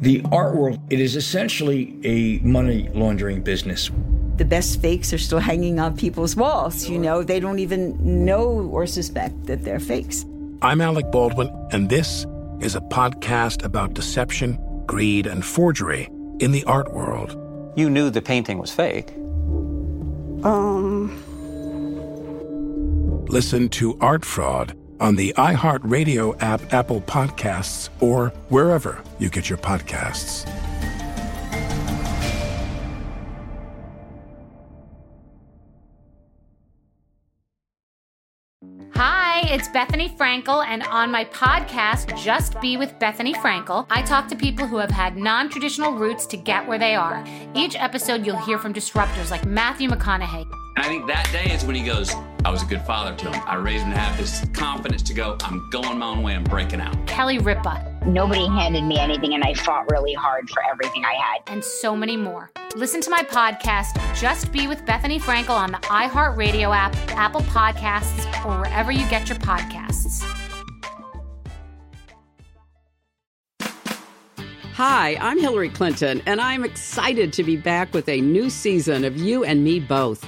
The art world, it is essentially a money laundering business. The best fakes are still hanging on people's walls. You know, they don't even know or suspect that they're fakes. I'm Alec Baldwin, and this is a podcast about deception, greed, and forgery in the art world. You knew the painting was fake. Um. Listen to Art Fraud on the iHeartRadio app, Apple Podcasts, or wherever you get your podcasts. Hi, it's Bethenny Frankel, and on my podcast, Just Be with Bethenny Frankel, I talk to people who have had non traditional routes to get where they are. Each episode, you'll hear from disruptors like Matthew McConaughey. I think that day is when he goes, I was a good father to him. I raised him to have this confidence to go, I'm going my own way, I'm breaking out. Kelly Ripa. Nobody handed me anything, and I fought really hard for everything I had. And so many more. Listen to my podcast, Just Be with Bethenny Frankel, on the iHeartRadio app, Apple Podcasts, or wherever you get your podcasts. Hi, I'm Hillary Clinton, and I'm excited to be back with a new season of You and Me Both.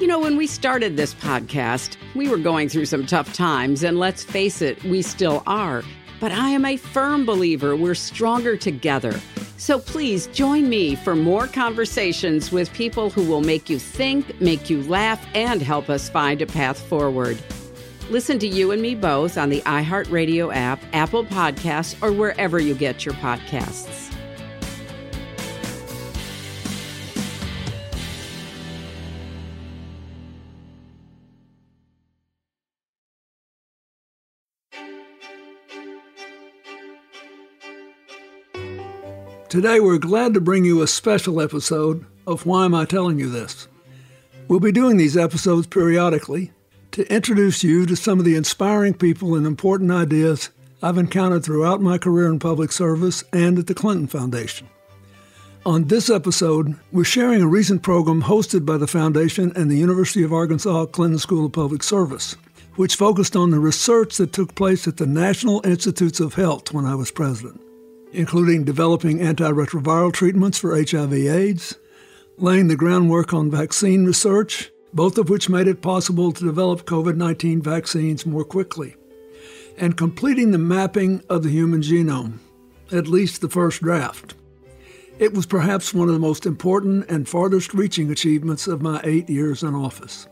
You know, when we started this podcast, we were going through some tough times, and let's face it, we still are. But I am a firm believer we're stronger together. So please join me for more conversations with people who will make you think, make you laugh, and help us find a path forward. Listen to You and Me Both on the iHeartRadio app, Apple Podcasts, or wherever you get your podcasts. Today, we're glad to bring you a special episode of Why Am I Telling You This? We'll be doing these episodes periodically to introduce you to some of the inspiring people and important ideas I've encountered throughout my career in public service and at the Clinton Foundation. On this episode, we're sharing a recent program hosted by the Foundation and the University of Arkansas Clinton School of Public Service, which focused on the research that took place at the National Institutes of Health when I was president including developing antiretroviral treatments for HIV/AIDS, laying the groundwork on vaccine research, both of which made it possible to develop COVID 19 vaccines more quickly, and completing the mapping of the human genome, at least the first draft. It was perhaps one of the most important and farthest reaching achievements of my eight years in office.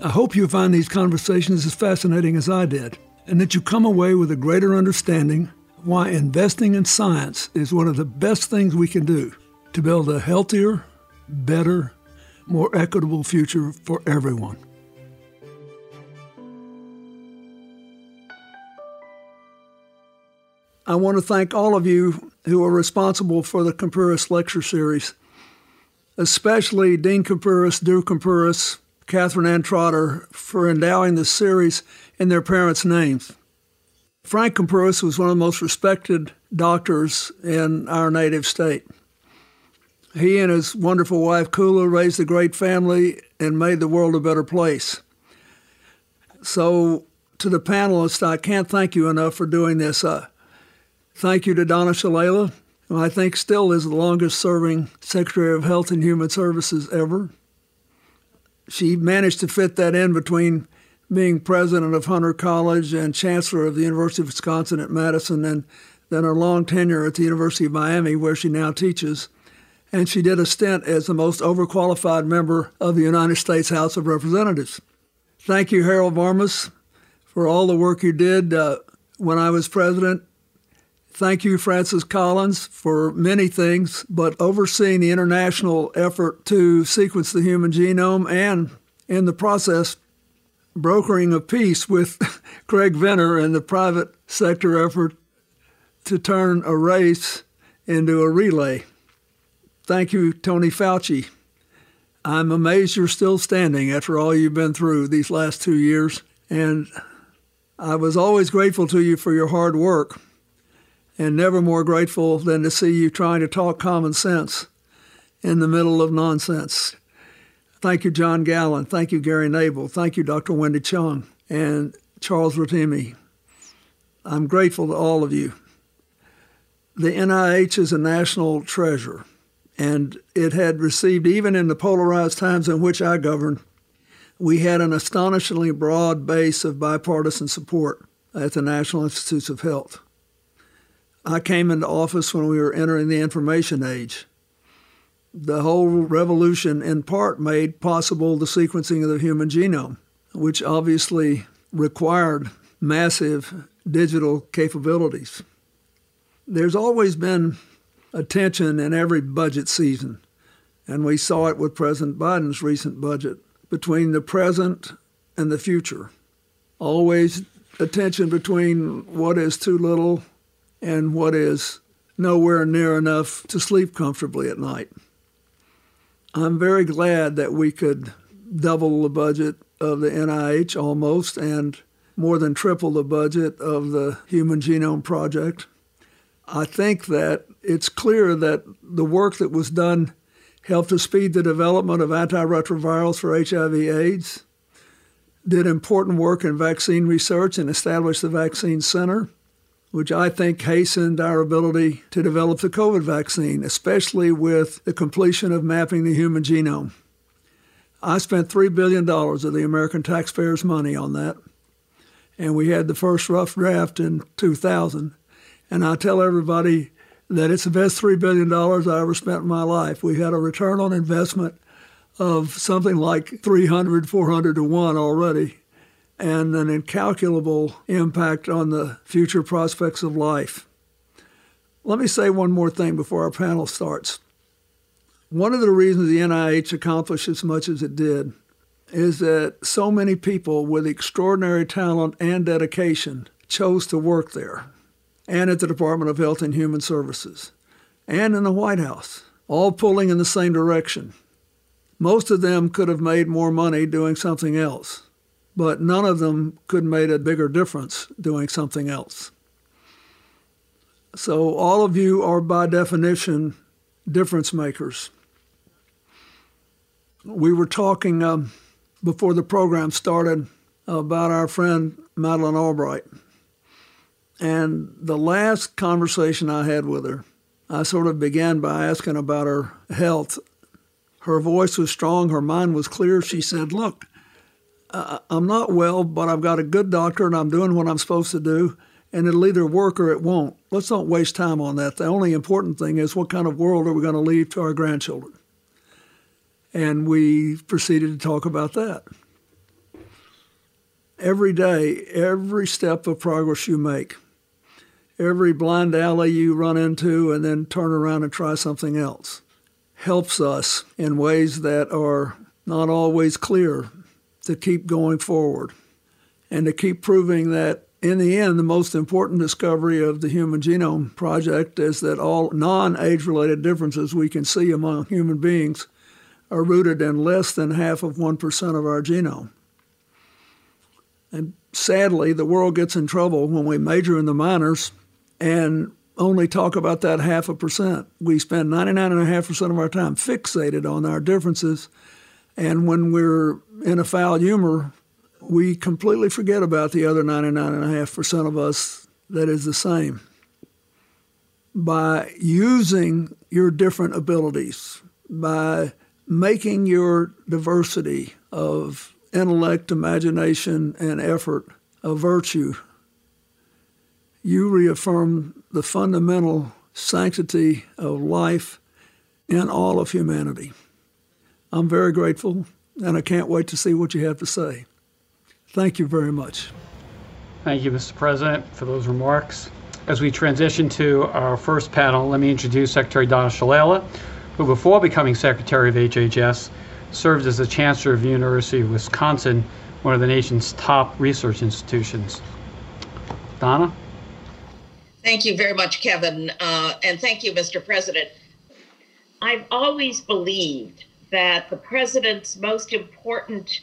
I hope you find these conversations as fascinating as I did, and that you come away with a greater understanding why investing in science is one of the best things we can do to build a healthier, better, more equitable future for everyone. I want to thank all of you who are responsible for the Kumpuris Lecture Series, especially Dean Kumpuris, Drew Kumpuris, Catherine Ann Trotter, for endowing the series in their parents' names. Frank Kumpuris was one of the most respected doctors in our native state. He and his wonderful wife Kula raised a great family and made the world a better place. So, to the panelists, I can't thank you enough for doing this. Uh, thank you to Donna Shalala, who I think still is the longest serving Secretary of Health and Human Services ever. She managed to fit that in between being president of Hunter College and chancellor of the University of Wisconsin at Madison, and then her long tenure at the University of Miami, where she now teaches. And she did a stint as the most overqualified member of the United States House of Representatives. Thank you, Harold Varmus, for all the work you did uh, when I was president. Thank you, Francis Collins, for many things, but overseeing the international effort to sequence the human genome and, in the process, brokering a peace with Craig Venter and the private sector effort to turn a race into a relay. Thank you, Tony Fauci. I'm amazed you're still standing after all you've been through these last two years. And I was always grateful to you for your hard work, and never more grateful than to see you trying to talk common sense in the middle of nonsense. Thank you, John Gallin. Thank you, Gary Nabel. Thank you, Dr. Wendy Chung and Charles Rotimi. I'm grateful to all of you. the NIH is a national treasure, and it had received, even in the polarized times in which I governed, we had an astonishingly broad base of bipartisan support at the National Institutes of Health. I came into office when we were entering the information age. The whole revolution, in part, made possible the sequencing of the human genome, which obviously required massive digital capabilities. There's always been a tension in every budget season, and we saw it with President Biden's recent budget between the present and the future. Always a tension between what is too little and what is nowhere near enough to sleep comfortably at night. I'm very glad that we could double the budget of the NIH almost and more than triple the budget of the Human Genome Project. I think that it's clear that the work that was done helped to speed the development of antiretrovirals for HIV/AIDS, did important work in vaccine research and established the Vaccine Center, which I think hastened our ability to develop the COVID vaccine, especially with the completion of mapping the human genome. I spent $3 billion of the American taxpayers' money on that, and we had the first rough draft in 2000. And I tell everybody that it's the best $3 billion I ever spent in my life. We had a return on investment of something like 300, 400 to 1 already, and an incalculable impact on the future prospects of life. Let me say one more thing before our panel starts. One of the reasons the NIH accomplished as much as it did is that so many people with extraordinary talent and dedication chose to work there and at the Department of Health and Human Services and in the White House, all pulling in the same direction. Most of them could have made more money doing something else, but none of them could made a bigger difference doing something else. So, all of you are by definition difference makers. We were talking um, before the program started about our friend Madeleine Albright. And the last conversation I had with her, I sort of began by asking about her health. Her voice was strong, her mind was clear. She said, Look, I'm not well, but I've got a good doctor and I'm doing what I'm supposed to do, and it'll either work or it won't. Let's not waste time on that. The only important thing is what kind of world are we going to leave to our grandchildren? And we proceeded to talk about that. Every day, every step of progress you make, every blind alley you run into and then turn around and try something else helps us in ways that are not always clear to keep going forward and to keep proving that in the end, the most important discovery of the Human Genome Project is that all non age related differences we can see among human beings are rooted in less than half of 1% of our genome. And sadly, the world gets in trouble when we major in the minors and only talk about that half a percent. We spend 99.5% of our time fixated on our differences. And when we're in a foul humor, we completely forget about the other 99.5% of us that is the same. By using your different abilities, by making your diversity of intellect, imagination, and effort a virtue you reaffirm the fundamental sanctity of life in all of humanity. I'm very grateful, and I can't wait to see what you have to say. Thank you very much. Thank you, Mr. President, for those remarks. As we transition to our first panel, let me introduce Secretary Donna Shalala, who, before becoming Secretary of HHS, served as the Chancellor of the University of Wisconsin, one of the nation's top research institutions. Donna? Thank you very much, Kevin. Uh, and thank you, Mr. President. I've always believed that the president's most important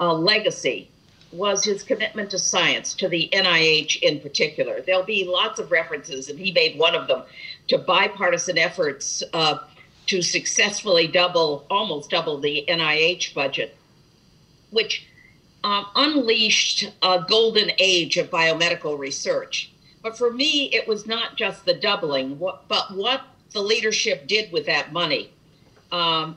uh, legacy was his commitment to science, to the NIH in particular. There'll be lots of references, and he made one of them, to bipartisan efforts uh, to successfully double, almost double the NIH budget, which um, unleashed a golden age of biomedical research But for me, it was not just the doubling, but what the leadership did with that money. Um,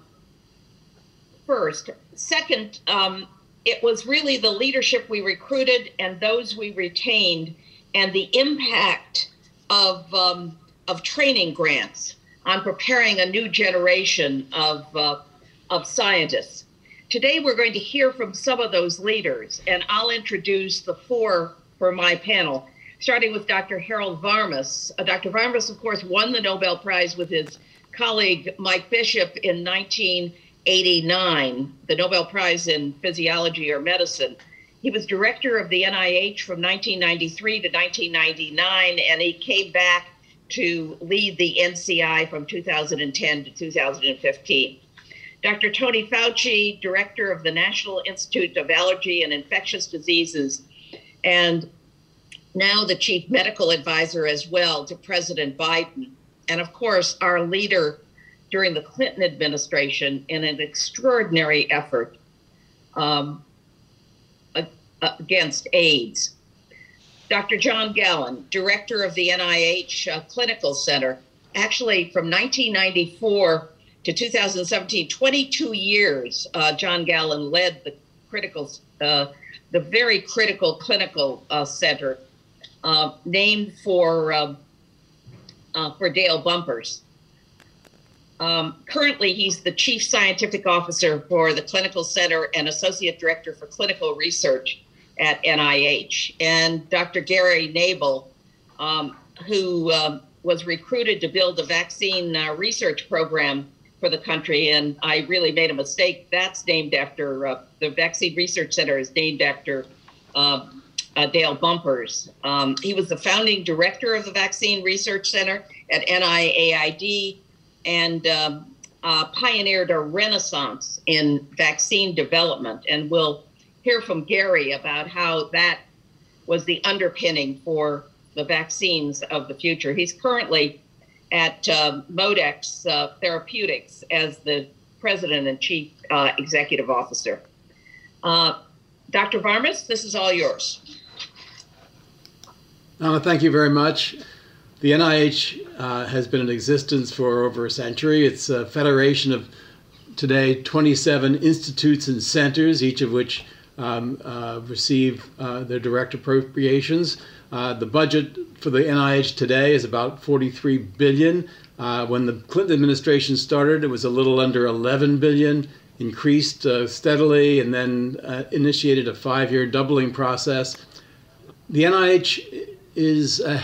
first. Second, um, it was really the leadership we recruited and those we retained and the impact of, um, of training grants on preparing a new generation of, uh, of scientists. Today, we're going to hear from some of those leaders, and I'll introduce the four for my panel, starting with Dr. Harold Varmus. Uh, Dr. Varmus, of course, won the Nobel Prize with his colleague Mike Bishop in 1989, the Nobel Prize in Physiology or Medicine. He was director of the NIH from 1993 to 1999, and he came back to lead the NCI from 2010 to 2015. Dr. Tony Fauci, director of the National Institute of Allergy and Infectious Diseases, and now the chief medical advisor as well to President Biden. And of course, our leader during the Clinton administration in an extraordinary effort um, against AIDS. Dr. John Gallin, director of the NIH uh, Clinical Center, actually from 1994 to 2017, 22 years, uh, John Gallin led the critical, uh, the very critical clinical uh, center, uh, named for um, uh, for Dale Bumpers. Um, currently, he's the chief scientific officer for the Clinical Center and associate director for clinical research at NIH. And Dr. Gary Nabel, um, who um, was recruited to build a vaccine uh, research program for the country. And I really made a mistake. That's named after uh, the Vaccine Research Center is named after uh, uh Dale Bumpers. Um, he was the founding director of the Vaccine Research Center at NIAID and um, uh, pioneered a renaissance in vaccine development. And we'll hear from Gary about how that was the underpinning for the vaccines of the future. He's currently at um, ModeX uh, Therapeutics as the president and chief uh, executive officer. Uh, Dr. Varmus, this is all yours. Thank you very much. The NIH uh, has been in existence for over a century. It's a federation of today 27 institutes and centers, each of which um, uh, receive uh, their direct appropriations. Uh, the budget for the NIH today is about 43 billion. Uh, when the Clinton administration started, it was a little under 11 billion. Increased uh, steadily, and then initiated a five-year doubling process. The NIH is a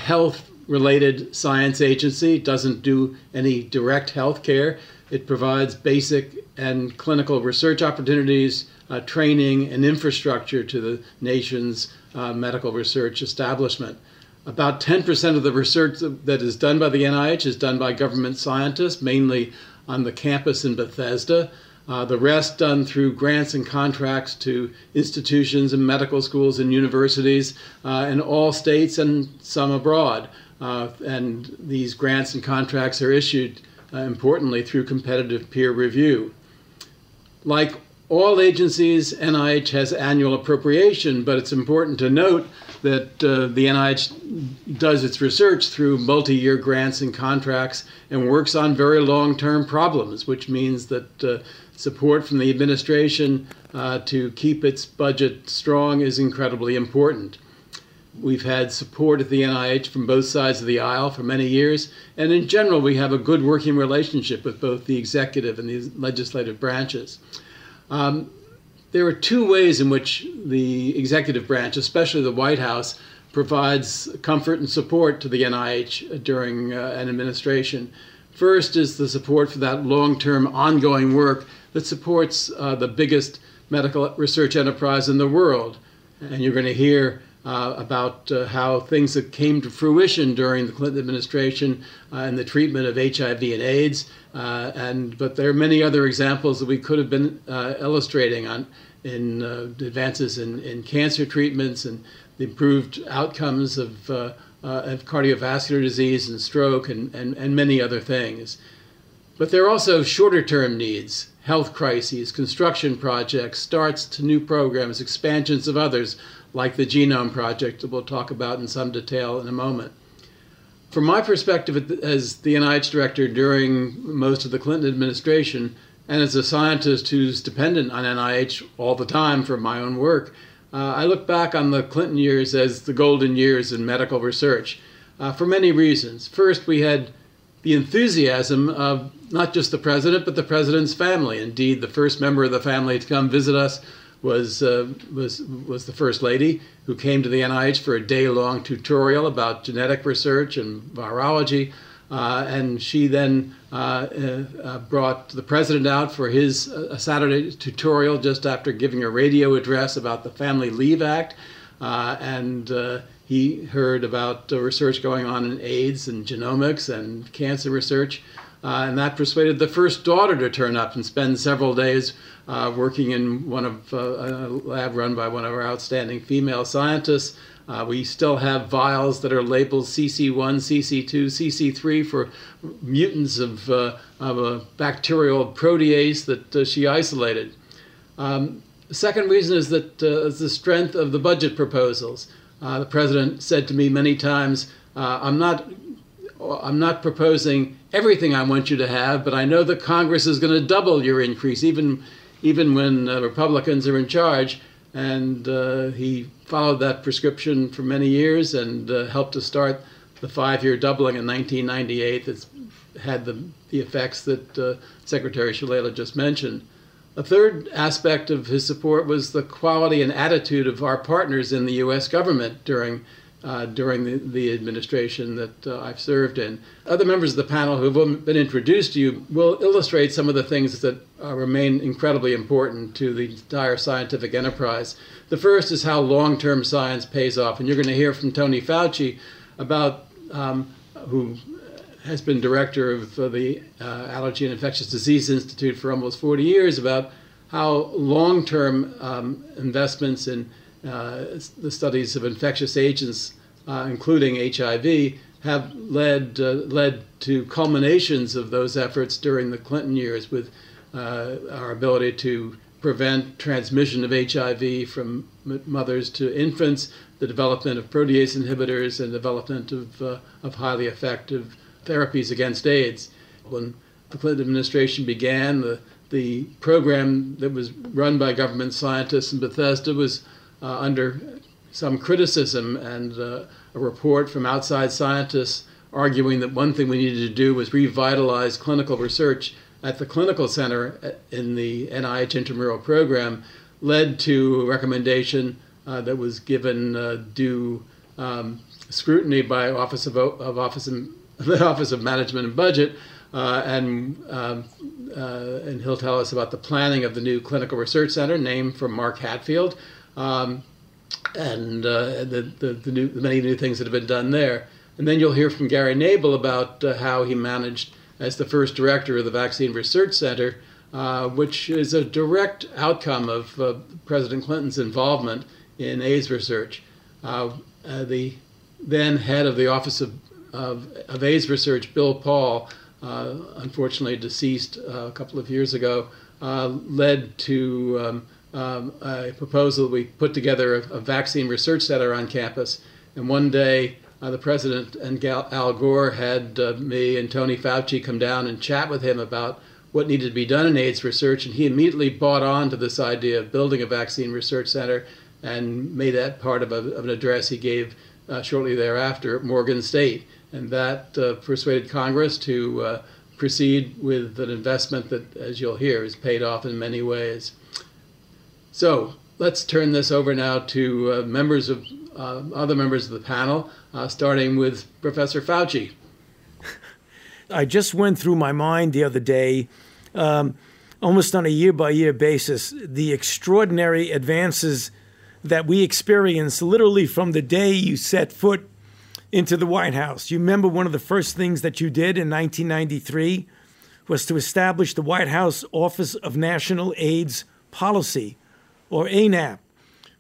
health-related science agency. It doesn't do any direct health care. It provides basic and clinical research opportunities uh, training and infrastructure to the nation's uh, medical research establishment. About 10% of the research that is done by the NIH is done by government scientists, mainly on the campus in Bethesda. Uh, the rest done through grants and contracts to institutions and medical schools and universities uh, in all states and some abroad. Uh, and these grants and contracts are issued, uh, importantly, through competitive peer review. Like all agencies, NIH has annual appropriation, but it's important to note that uh, the NIH does its research through multi year grants and contracts and works on very long term problems, which means that uh, support from the administration uh, to keep its budget strong is incredibly important. We've had support at the NIH from both sides of the aisle for many years, and in general, we have a good working relationship with both the executive and the legislative branches. Um, there are two ways in which the executive branch, especially the White House, provides comfort and support to the NIH during uh, an administration. First is the support for that long term ongoing work that supports uh, the biggest medical research enterprise in the world. And you're going to hear uh, about uh, how things that came to fruition during the Clinton administration uh, in the treatment of HIV and AIDS. Uh, and but there are many other examples that we could have been uh, illustrating on in uh, advances in, in cancer treatments and the improved outcomes of, of cardiovascular disease and stroke and, and, and many other things. But there are also shorter term needs. health crises, construction projects, starts to new programs, expansions of others, like the Genome Project that we'll talk about in some detail in a moment. From my perspective as the NIH director during most of the Clinton administration, and as a scientist who's dependent on NIH all the time for my own work, uh, I look back on the Clinton years as the golden years in medical research uh, for many reasons. First, we had the enthusiasm of not just the president, but the president's family. Indeed, the first member of the family to come visit us was uh, was was the first lady who came to the NIH for a day-long tutorial about genetic research and virology. Uh, and she then uh, uh brought the president out for his uh, Saturday tutorial just after giving a radio address about the Family Leave Act. Uh, and he heard about research going on in AIDS and genomics and cancer research. Uh, and that persuaded the first daughter to turn up and spend several days uh, working in one of uh, a lab run by one of our outstanding female scientists. Uh, we still have vials that are labeled CC1, CC2, CC3 for mutants of, uh, of a bacterial protease that uh, she isolated. Um, the second reason is that the strength of the budget proposals. the president said to me many times, "I'm not, I'm not proposing everything I want you to have, but I know that Congress is going to double your increase, even even when uh, Republicans are in charge. And uh, he followed that prescription for many years and uh, helped to start the five-year doubling in 1998 that's had the, the effects that uh, Secretary Shalala just mentioned. A third aspect of his support was the quality and attitude of our partners in the U.S. government during uh, during the, the, administration that uh, I've served in. Other members of the panel who have been introduced to you will illustrate some of the things that uh, remain incredibly important to the entire scientific enterprise. The first is how long term science pays off. And you're going to hear from Tony Fauci about um, who has been director of uh, the uh, Allergy and Infectious Disease Institute for almost 40 years about how long term um, investments in the studies of infectious agents, uh, including HIV, have led uh, led to culminations of those efforts during the Clinton years, with our ability to prevent transmission of HIV from mothers to infants, the development of protease inhibitors, and development of, uh, of highly effective therapies against AIDS. When the Clinton administration began, the, the program that was run by government scientists in Bethesda was uh, under some criticism and uh, a report from outside scientists arguing that one thing we needed to do was revitalize clinical research at the clinical center uh, in the NIH intramural program led to a recommendation uh, that was given uh, due um, scrutiny by Office of, of Office of, the Office of Management and Budget, uh, and um, uh, and he'll tell us about the planning of the new clinical research center named for Mark Hatfield, um, and uh, the, the, the, new, the, many new things that have been done there. And then you'll hear from Gary Nabel about uh, how he managed as the first director of the Vaccine Research Center, uh, which is a direct outcome of uh, President Clinton's involvement in AIDS research. Uh, uh, the then head of the Office of, of, of AIDS Research, Bill Paul, unfortunately deceased a couple of years ago, led to um, um, a proposal. We put together a, a, vaccine research center on campus, and one day uh, the president and Gal- Al Gore had uh, me and Tony Fauci come down and chat with him about what needed to be done in AIDS research, and he immediately bought on to this idea of building a vaccine research center and made that part of, a, of an address he gave uh, shortly thereafter at Morgan State. And that uh, persuaded Congress to uh, proceed with an investment that, as you'll hear, is paid off in many ways. So let's turn this over now to uh, members of uh, other members of the panel, uh, starting with Professor Fauci. I just went through my mind the other day, um, almost on a year by year basis, the extraordinary advances that we experienced literally from the day you set foot into the White House. You remember one of the first things that you did in 1993 was to establish the White House Office of National AIDS Policy or ONAP,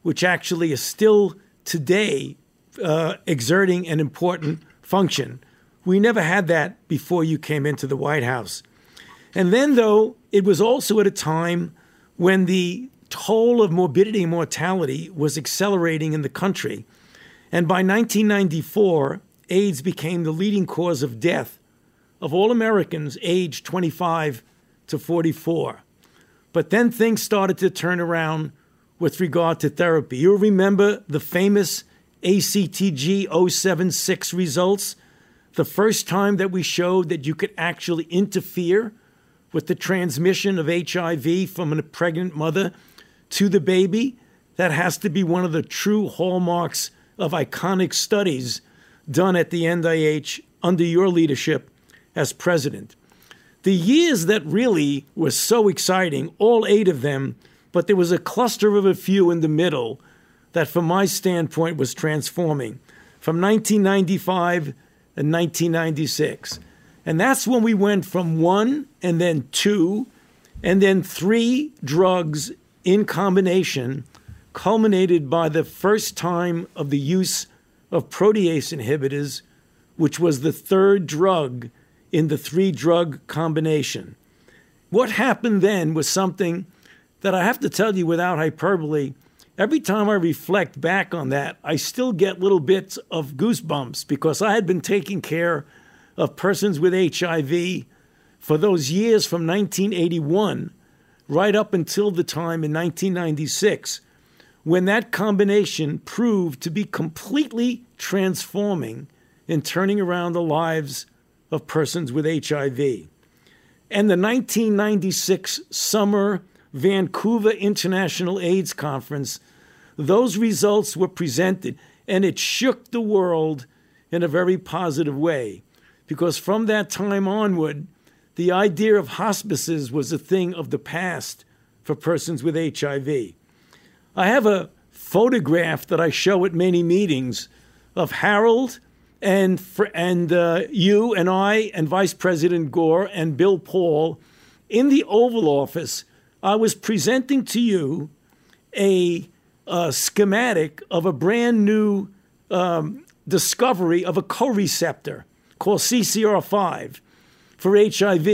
which actually is still today uh, exerting an important function. We never had that before you came into the White House. And then, though, it was also at a time when the toll of morbidity and mortality was accelerating in the country. And by 1994, AIDS became the leading cause of death of all Americans aged 25 to 44. But then things started to turn around with regard to therapy. You'll remember the famous ACTG 076 results, the first time that we showed that you could actually interfere with the transmission of HIV from a pregnant mother to the baby. That has to be one of the true hallmarks of iconic studies done at the NIH under your leadership as president. The years that really were so exciting, all eight of them, but there was a cluster of a few in the middle that, from my standpoint, was transforming from 1995 and 1996. And that's when we went from one and then two and then three drugs in combination, culminated by the first time of the use of protease inhibitors, which was the third drug in the three drug combination. What happened then was something that I have to tell you without hyperbole. Every time I reflect back on that, I still get little bits of goosebumps because I had been taking care of persons with HIV for those years from 1981 right up until the time in 1996 when that combination proved to be completely transforming in turning around the lives of persons with HIV. And the 1996 Summer Vancouver International AIDS Conference, those results were presented, and it shook the world in a very positive way. Because from that time onward, the idea of hospices was a thing of the past for persons with HIV. I have a photograph that I show at many meetings of Harold and and uh, you and I and Vice President Gore and Bill Paul in the Oval Office. I was presenting to you a, a schematic of a brand new um, discovery of a co-receptor called CCR5 for HIV.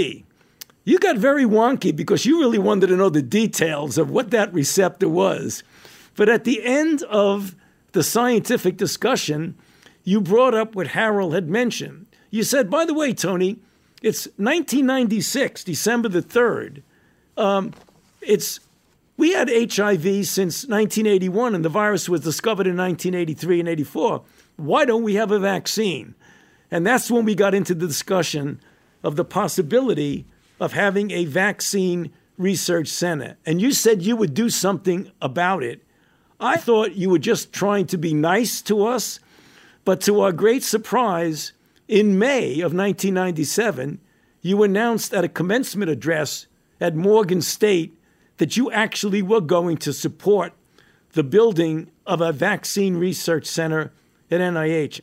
You got very wonky because you really wanted to know the details of what that receptor was. But at the end of the scientific discussion, you brought up what Harold had mentioned. You said, by the way, Tony, it's 1996, December the 3rd. Um, it's we had HIV since 1981, and the virus was discovered in 1983 and 84. Why don't we have a vaccine? And that's when we got into the discussion of the possibility of having a vaccine research center. And you said you would do something about it. I thought you were just trying to be nice to us but to our great surprise, in May of 1997, you announced at a commencement address at Morgan State that you actually were going to support the building of a vaccine research center at NIH.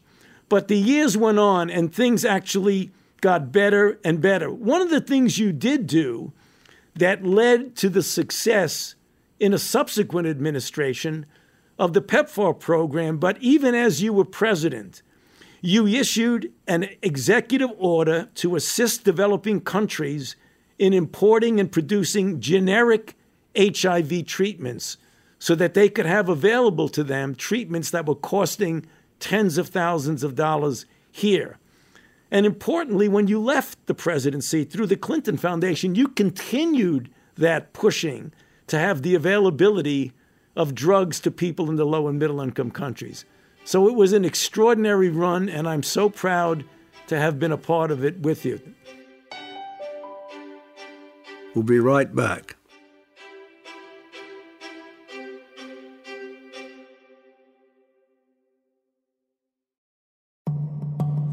But the years went on and things actually got better and better. One of the things you did do that led to the success in a subsequent administration of the PEPFAR program, but even as you were president, you issued an executive order to assist developing countries in importing and producing generic HIV treatments so that they could have available to them treatments that were costing tens of thousands of dollars here. And importantly, when you left the presidency through the Clinton Foundation, you continued that pushing to have the availability of drugs to people in the low and middle income countries. So it was an extraordinary run, and I'm so proud to have been a part of it with you. We'll be right back.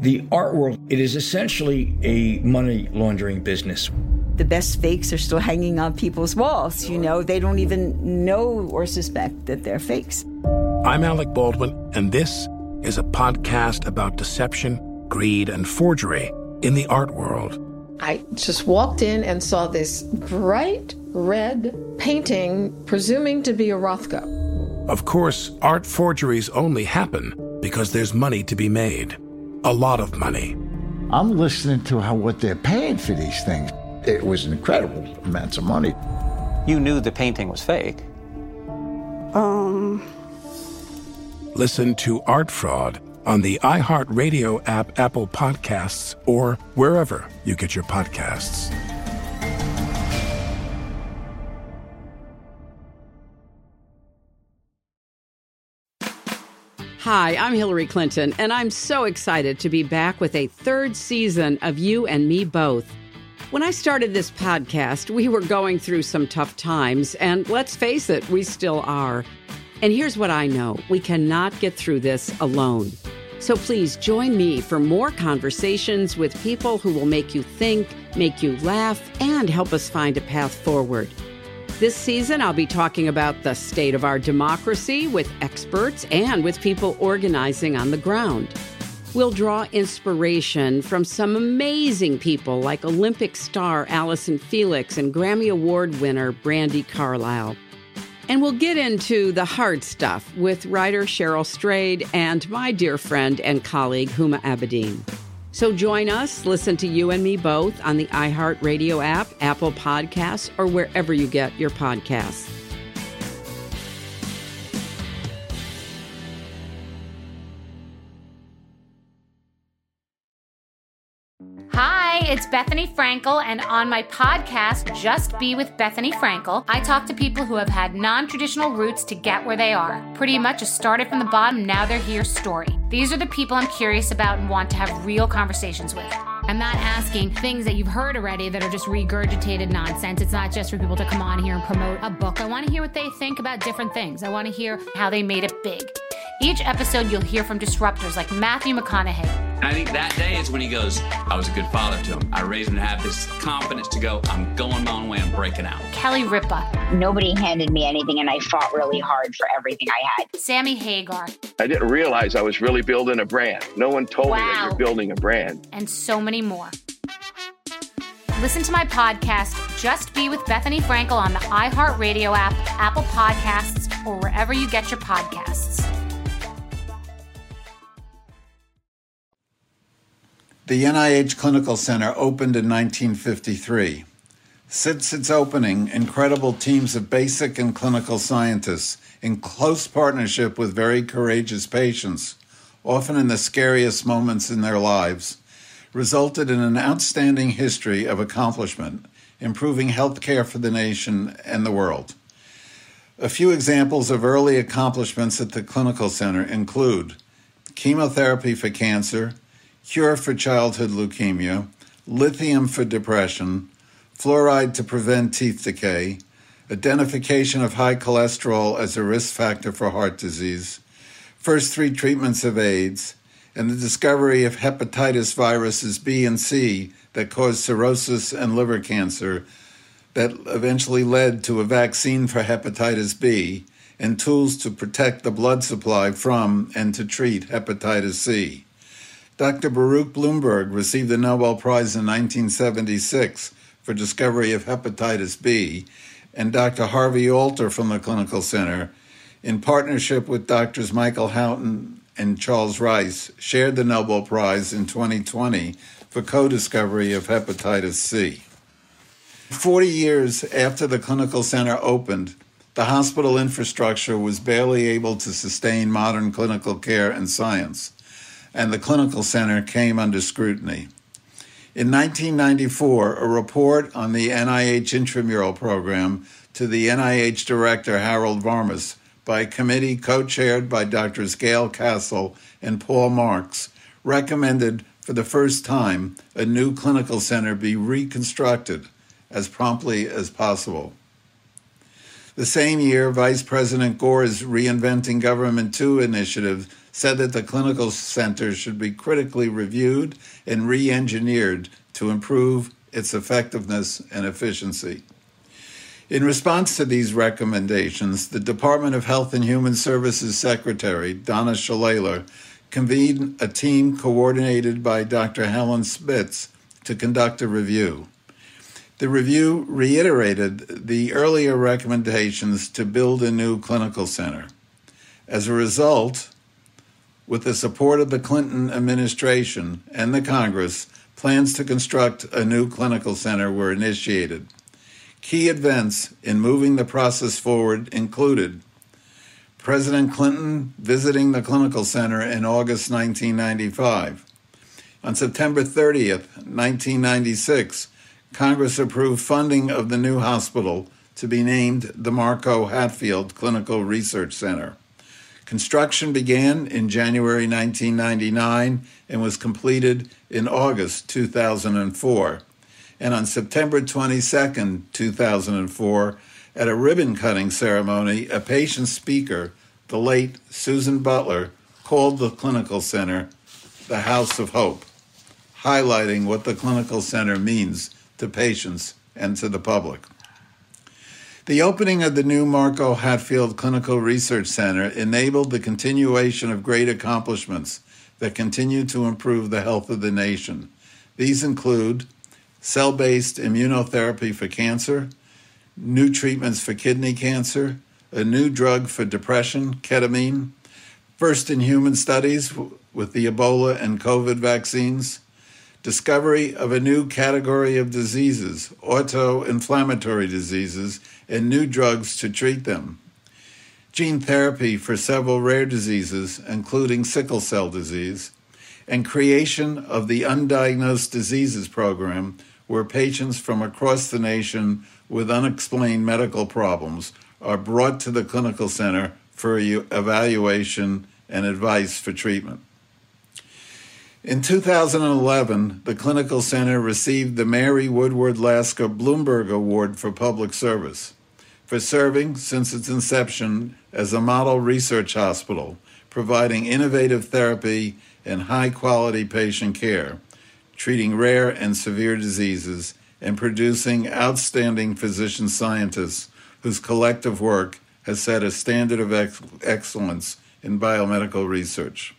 The art world, it is essentially a money laundering business the best fakes are still hanging on people's walls. You know, they don't even know or suspect that they're fakes. I'm Alec Baldwin, and this is a podcast about deception, greed, and forgery in the art world. I just walked in and saw this bright red painting, presuming to be a Rothko. Of course, art forgeries only happen because there's money to be made. A lot of money. I'm listening to how what they're paying for these things. it was incredible amounts of money. You knew the painting was fake. Um. Listen to Art Fraud on the iHeartRadio app, Apple Podcasts, or wherever you get your podcasts. Hi, I'm Hillary Clinton, and I'm so excited to be back with a third season of You and Me Both. When I started this podcast, we were going through some tough times, and let's face it, we still are. And here's what I know we cannot get through this alone. So please join me for more conversations with people who will make you think, make you laugh, and help us find a path forward. This season, I'll be talking about the state of our democracy with experts and with people organizing on the ground. We'll draw inspiration from some amazing people like Olympic star Allyson Felix and Grammy Award winner Brandi Carlile. And we'll get into the hard stuff with writer Cheryl Strayed and my dear friend and colleague Huma Abedin. So join us, listen to you and me both on the iHeartRadio app, Apple Podcasts, or wherever you get your podcasts. It's Bethenny Frankel, and on my podcast, Just Be with Bethenny Frankel, I talk to people who have had non traditional routes to get where they are. Pretty much a started from the bottom, now they're here story. These are the people I'm curious about and want to have real conversations with. I'm not asking things that you've heard already that are just regurgitated nonsense. It's not just for people to come on here and promote a book. I want to hear what they think about different things. I want to hear how they made it big. Each episode, you'll hear from disruptors like Matthew McConaughey. And I think that day is when he goes, I was a good father to him. I raised him to have this confidence to go, I'm going my own way, I'm breaking out. Kelly Ripa. Nobody handed me anything, and I fought really hard for everything I had. Sammy Hagar. I didn't realize I was really building a brand. No one told wow. me that you're building a brand. And so many more. Listen to my podcast, Just Be with Bethenny Frankel, on the iHeartRadio app, Apple Podcasts, or wherever you get your podcasts. The NIH Clinical Center opened in 1953. Since its opening, incredible teams of basic and clinical scientists, in close partnership with very courageous patients, often in the scariest moments in their lives, resulted in an outstanding history of accomplishment, improving health care for the nation and the world. A few examples of early accomplishments at the Clinical Center include chemotherapy for cancer, cure for childhood leukemia, lithium for depression, fluoride to prevent teeth decay, identification of high cholesterol as a risk factor for heart disease, first three treatments of AIDS, and the discovery of hepatitis viruses B and C that cause cirrhosis and liver cancer that eventually led to a vaccine for hepatitis B and tools to protect the blood supply from and to treat hepatitis C. Dr. Baruch Blumberg received the Nobel Prize in 1976 for discovery of hepatitis B, and Dr. Harvey Alter from the Clinical Center, in partnership with Drs. Michael Houghton and Charles Rice, shared the Nobel Prize in 2020 for co discovery of hepatitis C. 40 years after the Clinical Center opened, the hospital infrastructure was barely able to sustain modern clinical care and science and the Clinical Center came under scrutiny. In 1994, a report on the NIH intramural program to the NIH director Harold Varmus by a committee co chaired by Drs. Gail Cassell and Paul Marks recommended for the first time a new clinical center be reconstructed as promptly as possible. The same year, Vice President Gore's Reinventing Government 2 initiative said that the clinical center should be critically reviewed and re engineered to improve its effectiveness and efficiency. In response to these recommendations, the Department of Health and Human Services Secretary, Donna Shalala, convened a team coordinated by Dr. Helen Spitz to conduct a review. The review reiterated the earlier recommendations to build a new clinical center. As a result, with the support of the Clinton administration and the Congress, plans to construct a new clinical center were initiated. Key events in moving the process forward included President Clinton visiting the clinical center in August 1995. On September 30th, 1996, Congress approved funding of the new hospital to be named the Mark O. Hatfield Clinical Research Center. Construction began in January 1999 and was completed in August 2004. And on September 22, 2004, at a ribbon cutting ceremony, a patient speaker, the late Susan Butler, called the clinical center the House of Hope, highlighting what the clinical center means to patients and to the public. The opening of the new Mark O. Hatfield Clinical Research Center enabled the continuation of great accomplishments that continue to improve the health of the nation. These include cell based immunotherapy for cancer, new treatments for kidney cancer, a new drug for depression, ketamine, first in human studies with the Ebola and COVID vaccines, discovery of a new category of diseases, auto-inflammatory diseases, and new drugs to treat them. Gene therapy for several rare diseases, including sickle cell disease, and creation of the Undiagnosed Diseases Program, where patients from across the nation with unexplained medical problems are brought to the clinical center for evaluation and advice for treatment. In 2011, the Clinical Center received the Mary Woodard Lasker Bloomberg Award for Public Service for serving since its inception as a model research hospital, providing innovative therapy and high quality patient care, treating rare and severe diseases, and producing outstanding physician scientists whose collective work has set a standard of ex- excellence in biomedical research.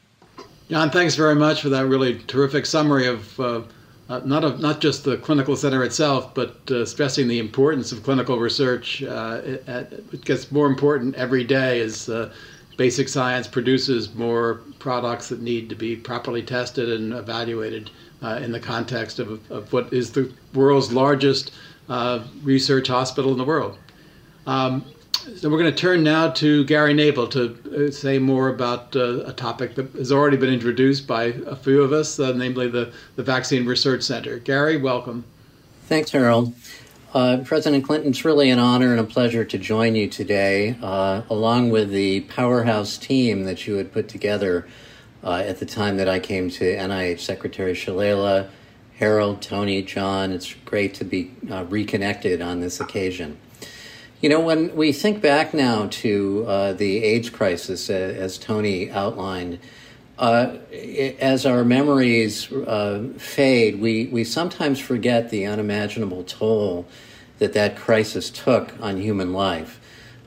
John, thanks very much for that really terrific summary of uh, uh, not of, not just the clinical center itself, but uh, stressing the importance of clinical research. Uh, it, it, gets more important every day as uh, basic science produces more products that need to be properly tested and evaluated uh, in the context of, of what is the world's largest research hospital in the world. Um, so we're going to turn now to Gary Nabel to uh, say more about uh, a topic that has already been introduced by a few of us, uh, namely the, the Vaccine Research Center. Gary, welcome. Thanks, Harold. Uh, President Clinton, it's really an honor and a pleasure to join you today, uh, along with the powerhouse team that you had put together uh, at the time that I came to NIH Secretary Shalala, Harold, Tony, John. It's great to be reconnected on this occasion. You know, when we think back now to uh, the AIDS crisis, uh, as Tony outlined, uh, it, as our memories uh, fade, we, we sometimes forget the unimaginable toll that that crisis took on human life.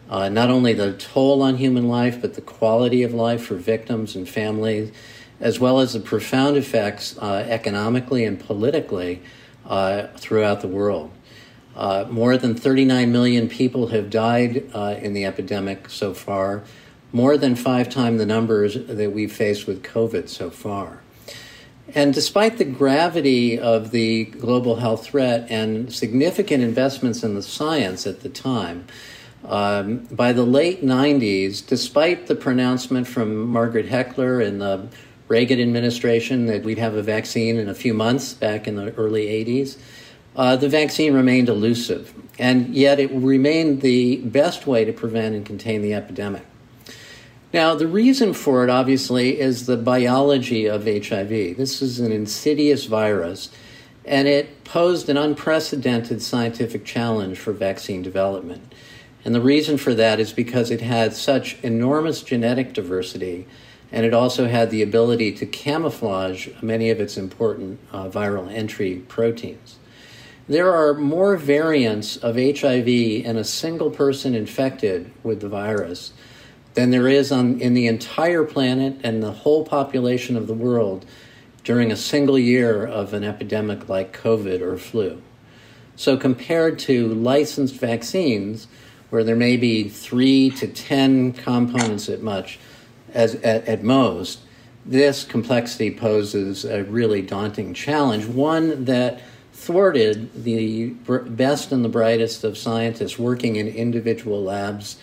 Uh, not only the toll on human life, but the quality of life for victims and families, as well as the profound effects uh, economically and politically throughout the world. Uh, more than 39 million people have died uh, in the epidemic so far, more than five times the numbers that we've faced with COVID so far. And despite the gravity of the global health threat and significant investments in the science at the time, um, by the late 90s, despite the pronouncement from Margaret Heckler and the Reagan administration that we'd have a vaccine in a few months back in the early 80s, uh, the vaccine remained elusive, and yet it remained the best way to prevent and contain the epidemic. Now, the reason for it, obviously, is the biology of HIV. This is an insidious virus, and it posed an unprecedented scientific challenge for vaccine development. And the reason for that is because it had such enormous genetic diversity, and it also had the ability to camouflage many of its important uh, viral entry proteins. There are more variants of HIV in a single person infected with the virus than there is on, in the entire planet and the whole population of the world during a single year of an epidemic like COVID or flu. So, compared to licensed vaccines, where there may be three to ten components at much, as at, at most, this complexity poses a really daunting challenge, one that thwarted the best and the brightest of scientists working in individual labs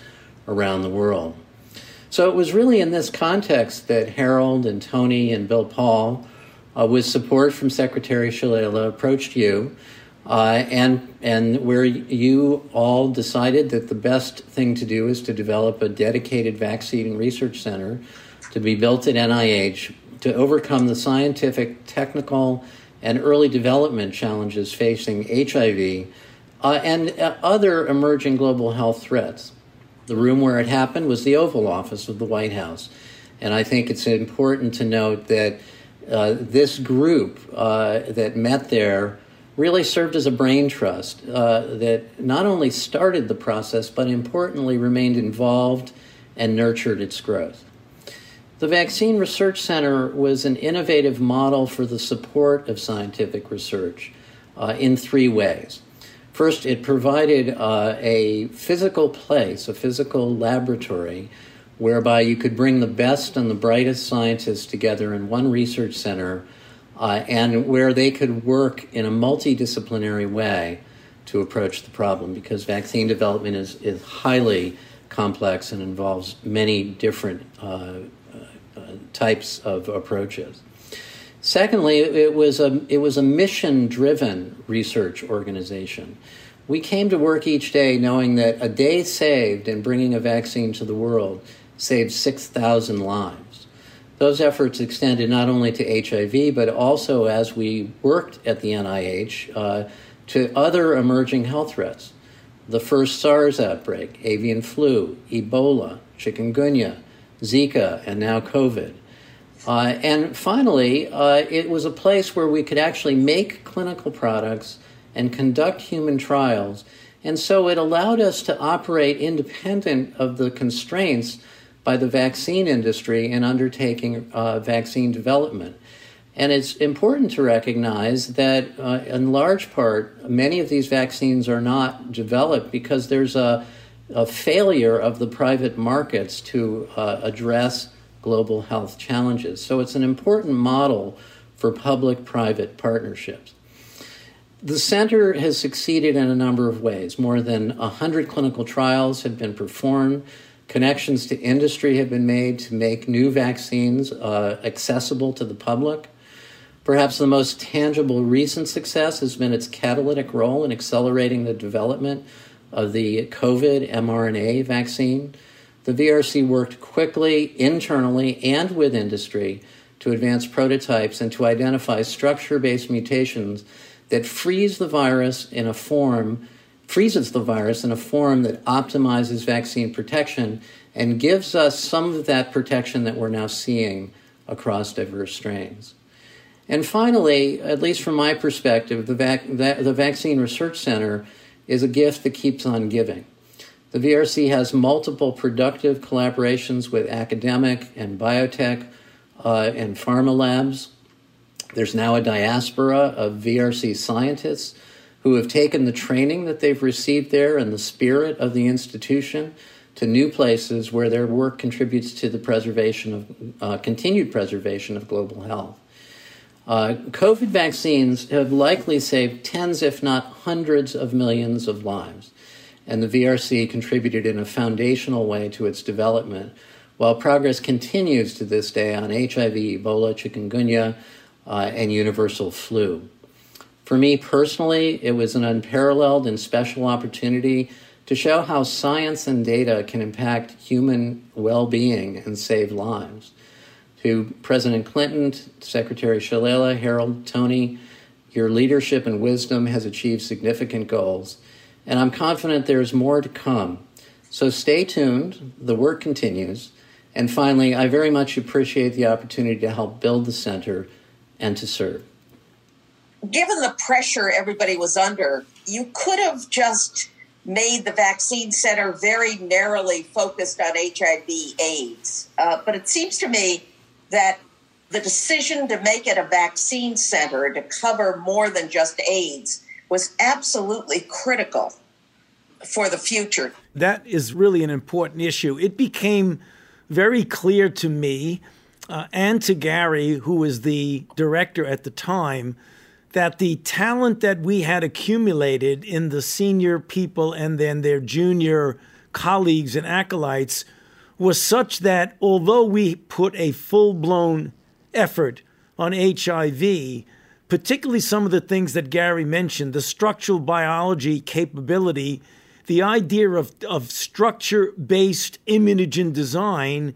around the world. So it was really in this context that Harold and Tony and Bill Paul, uh, with support from Secretary Shalala, approached you, uh, and and where you all decided that the best thing to do is to develop a dedicated vaccine research center to be built at NIH to overcome the scientific, technical, and early development challenges facing HIV uh, and uh, other emerging global health threats. The room where it happened was the Oval Office of the White House. And I think it's important to note that uh, this group uh, that met there really served as a brain trust uh, that not only started the process, but importantly remained involved and nurtured its growth. The Vaccine Research Center was an innovative model for the support of scientific research uh, in three ways. First, it provided uh, a physical place, a physical laboratory, whereby you could bring the best and the brightest scientists together in one research center uh, and where they could work in a multidisciplinary way to approach the problem because vaccine development is, is highly complex and involves many different uh, types of approaches. Secondly, it was a, it was a mission driven research organization. We came to work each day knowing that a day saved in bringing a vaccine to the world saved 6,000 lives. Those efforts extended not only to HIV, but also as we worked at the NIH uh, to other emerging health threats. The first SARS outbreak, avian flu, Ebola, chikungunya, Zika, and now COVID. Uh, and finally, uh, it was a place where we could actually make clinical products and conduct human trials. And so it allowed us to operate independent of the constraints by the vaccine industry in undertaking uh, vaccine development. And it's important to recognize that, uh, in large part, many of these vaccines are not developed because there's a, a failure of the private markets to uh, address global health challenges. So it's an important model for public private partnerships. The center has succeeded in a number of ways. More than 100 clinical trials have been performed. Connections to industry have been made to make new vaccines uh, accessible to the public. Perhaps the most tangible recent success has been its catalytic role in accelerating the development of the COVID mRNA vaccine the VRC worked quickly internally and with industry to advance prototypes and to identify structure based mutations that freeze the virus in a form freezes the virus in a form that optimizes vaccine protection and gives us some of that protection that we're now seeing across diverse strains. And finally, at least from my perspective, the, vac- the Vaccine Research Center is a gift that keeps on giving. The VRC has multiple productive collaborations with academic and biotech uh, and pharma labs. There's now a diaspora of VRC scientists who have taken the training that they've received there and the spirit of the institution to new places where their work contributes to the preservation of uh, continued preservation of global health. Uh, COVID vaccines have likely saved tens, if not hundreds, of millions of lives and the VRC contributed in a foundational way to its development, while progress continues to this day on HIV, Ebola, chikungunya, uh, and universal flu. For me personally, it was an unparalleled and special opportunity to show how science and data can impact human well being and save lives. To President Clinton, Secretary Shalala, Harold, Tony, your leadership and wisdom has achieved significant goals and I'm confident there's more to come. So stay tuned, the work continues. And finally, I very much appreciate the opportunity to help build the center and to serve. Given the pressure everybody was under, you could have just made the vaccine center very narrowly focused on HIV AIDS. Uh, but it seems to me that the decision to make it a vaccine center to cover more than just AIDS was absolutely critical for the future. That is really an important issue. It became very clear to me uh, and to Gary, who was the director at the time, that the talent that we had accumulated in the senior people and then their junior colleagues and acolytes was such that although we put a full blown effort on HIV, particularly some of the things that Gary mentioned, the structural biology capability, the idea of, of structure based immunogen design,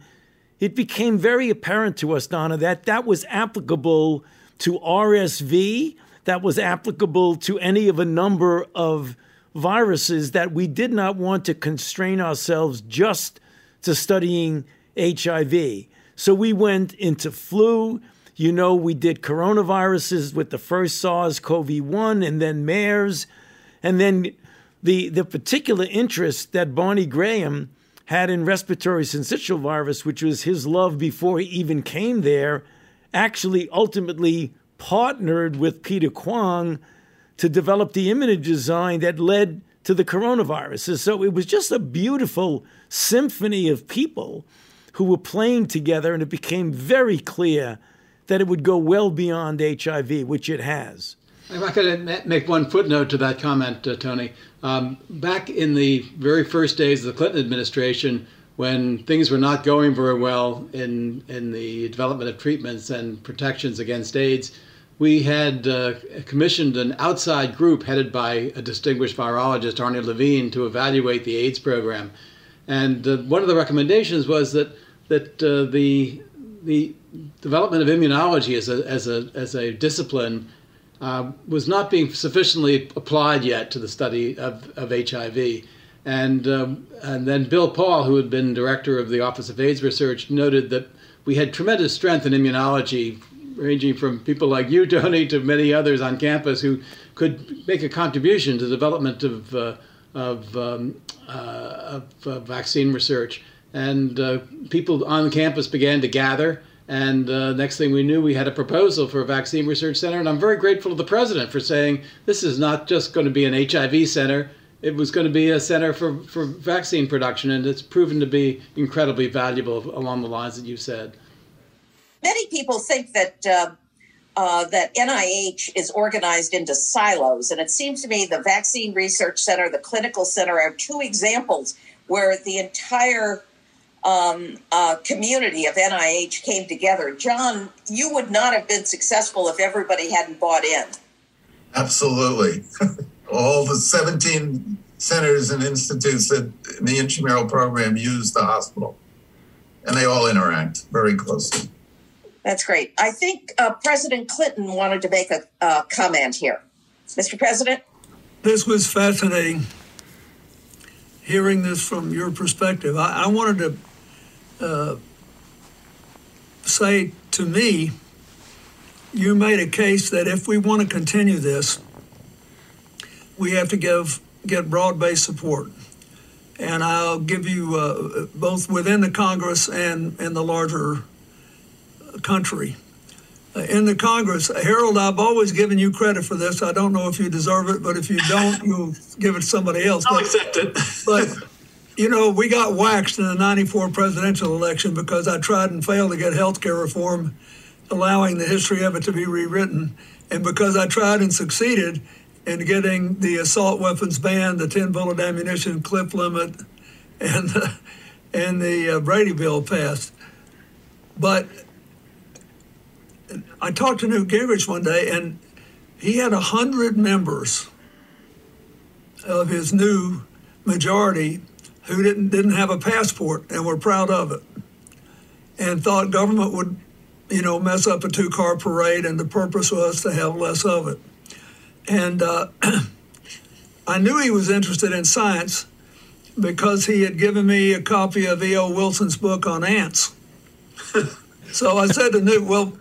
it became very apparent to us, Donna, that that was applicable to RSV, that was applicable to any of a number of viruses that we did not want to constrain ourselves just to studying HIV. So we went into flu. You know, we did coronaviruses with the first SARS CoV 1 and then MERS. And then the, the particular interest that Barney Graham had in respiratory syncytial virus, which was his love before he even came there, actually ultimately partnered with Peter Kwong to develop the immunogen design that led to the coronavirus. So it was just a beautiful symphony of people who were playing together, and it became very clear that it would go well beyond HIV, which it has. If I could make one footnote to that comment, uh, Tony. Um, back in the very first days of the Clinton administration, when things were not going very well in, in the development of treatments and protections against AIDS, we had uh, commissioned an outside group headed by a distinguished virologist, Arnie Levine, to evaluate the AIDS program. And uh, one of the recommendations was that that uh, the the development of immunology as a as a as a discipline uh, was not being sufficiently applied yet to the study of, of HIV. And, um, and then Bill Paul, who had been director of the Office of AIDS Research, noted that we had tremendous strength in immunology ranging from people like you, Tony, to many others on campus who could make a contribution to the development of, uh, of, um, uh, of uh, vaccine research. And uh, people on campus began to gather. And uh, next thing we knew, we had a proposal for a vaccine research center. And I'm very grateful to the president for saying this is not just going to be an HIV center. It was going to be a center for, for vaccine production, and it's proven to be incredibly valuable along the lines that you said many people think that uh, uh, that NIH is organized into silos, and it seems to me the Vaccine Research Center, the Clinical Center, are two examples where the entire um, uh, community of NIH came together. John, you would not have been successful if everybody hadn't bought in. Absolutely. All the 17 centers and institutes that in the intramural program use the hospital, and they all interact very closely. That's great. I think uh, President Clinton wanted to make a comment here. Mr. President? This was fascinating hearing this from your perspective. I, I wanted to uh, say to me, you made a case that if we want to continue this, we have to give get broad-based support. And I'll give you uh, both within the Congress and in the larger country. Uh, in the Congress, Harold, I've always given you credit for this. I don't know if you deserve it, but if you don't, you'll give it to somebody else. I'll but, accept it. but you know, we got waxed in the 94 presidential election because I tried and failed to get health care reform, allowing the history of it to be rewritten. And because I tried and succeeded in getting the assault weapons ban, the 10 bullet ammunition clip limit, and the, and the uh, Brady bill passed. But I talked to Newt Gingrich one day, and he had a hundred members of his new majority who didn't didn't have a passport and were proud of it, and thought government would, you know, mess up a two car parade, and the purpose was to have less of it. And uh, I knew he was interested in science because he had given me a copy of E.O. Wilson's book on ants. so I said to Newt, well,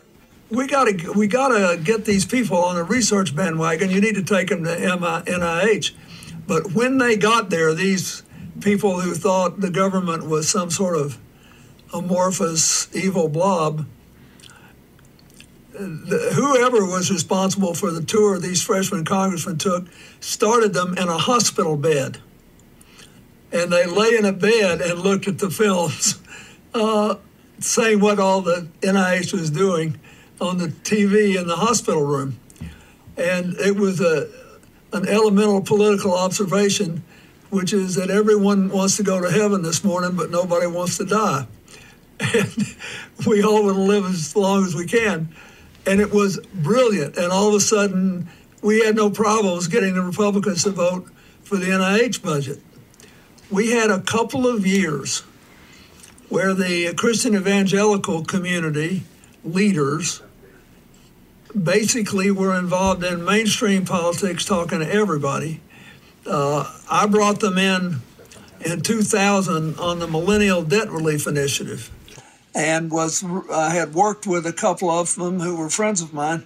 we got to we got to get these people on the research bandwagon. You need to take them to NIH. But when they got there, these people who thought the government was some sort of amorphous evil blob, the, whoever was responsible for the tour these freshman congressmen took started them in a hospital bed. And they lay in a bed and looked at the films. Uh, saying what all the NIH was doing on the TV in the hospital room. And it was a, an elemental political observation, which is that everyone wants to go to heaven this morning, but nobody wants to die. And we all want to live as long as we can. And it was brilliant. And all of a sudden, we had no problems getting the Republicans to vote for the NIH budget. We had a couple of years where the Christian evangelical community leaders basically we were involved in mainstream politics, talking to everybody. Uh, I brought them in in 2000 on the Millennial Debt Relief Initiative, and was I had worked with a couple of them who were friends of mine,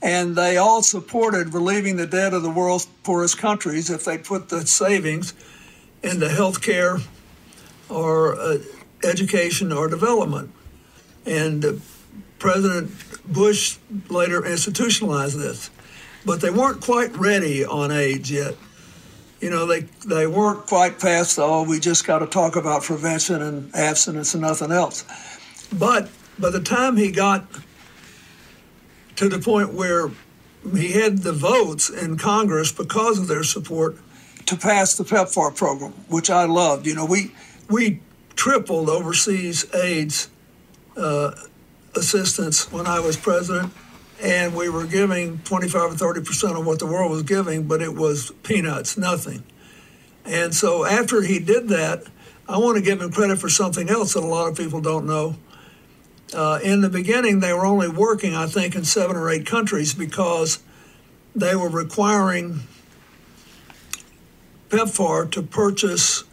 and they all supported relieving the debt of the world's poorest countries if they put the savings into health care or uh, education or development. And uh, President Bush later institutionalized this, but they weren't quite ready on AIDS yet. You know, they they weren't quite past oh, we just got to talk about prevention and abstinence and nothing else. But by the time he got to the point where he had the votes in Congress because of their support to pass the PEPFAR program, which I loved. You know, we we tripled overseas AIDS uh, assistance when I was president, and we were giving 25 or 30 percent of what the world was giving, but it was peanuts, nothing. And so after he did that, I want to give him credit for something else that a lot of people don't know. Uh, in the beginning, they were only working, I think, in seven or eight countries because they were requiring PEPFAR to purchase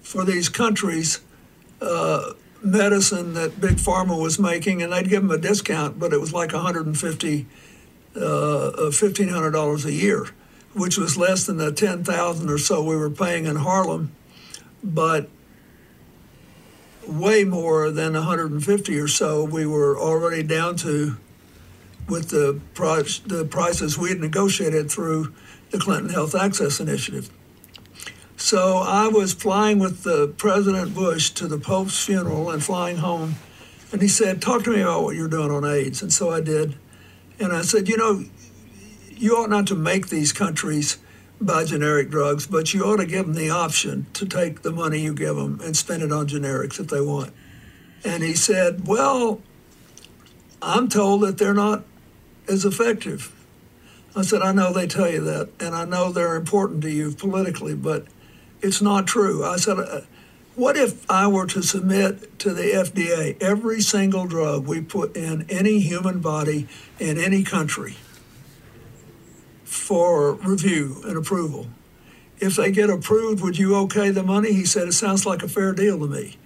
for these countries uh, medicine that Big Pharma was making, and they'd give them a discount, but it was like 150, uh, $1,500 a year, which was less than the 10,000 or so we were paying in Harlem, but way more than 150 or so we were already down to with the price, the prices we had negotiated through the Clinton Health Access Initiative. So I was flying with the President Bush to the Pope's funeral and flying home. And he said, Talk to me about what you're doing on AIDS. And so I did. And I said, You know, you ought not to make these countries buy generic drugs, but you ought to give them the option to take the money you give them and spend it on generics if they want. And he said, Well, I'm told that they're not as effective. I said, I know they tell you that, and I know they're important to you politically, but it's not true. I said, uh, what if I were to submit to the FDA every single drug we put in any human body in any country for review and approval? If they get approved, would you okay the money? He said, it sounds like a fair deal to me.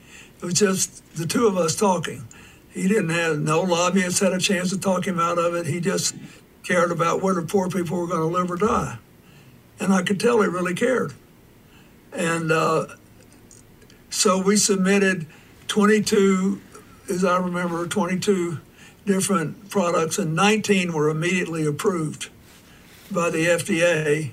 It was just the two of us talking. He didn't have, no lobbyists had a chance to talk him out of it. He just cared about whether poor people were going to live or die. And I could tell he really cared. And uh, so we submitted 22, as I remember, 22 different products, and 19 were immediately approved by the FDA.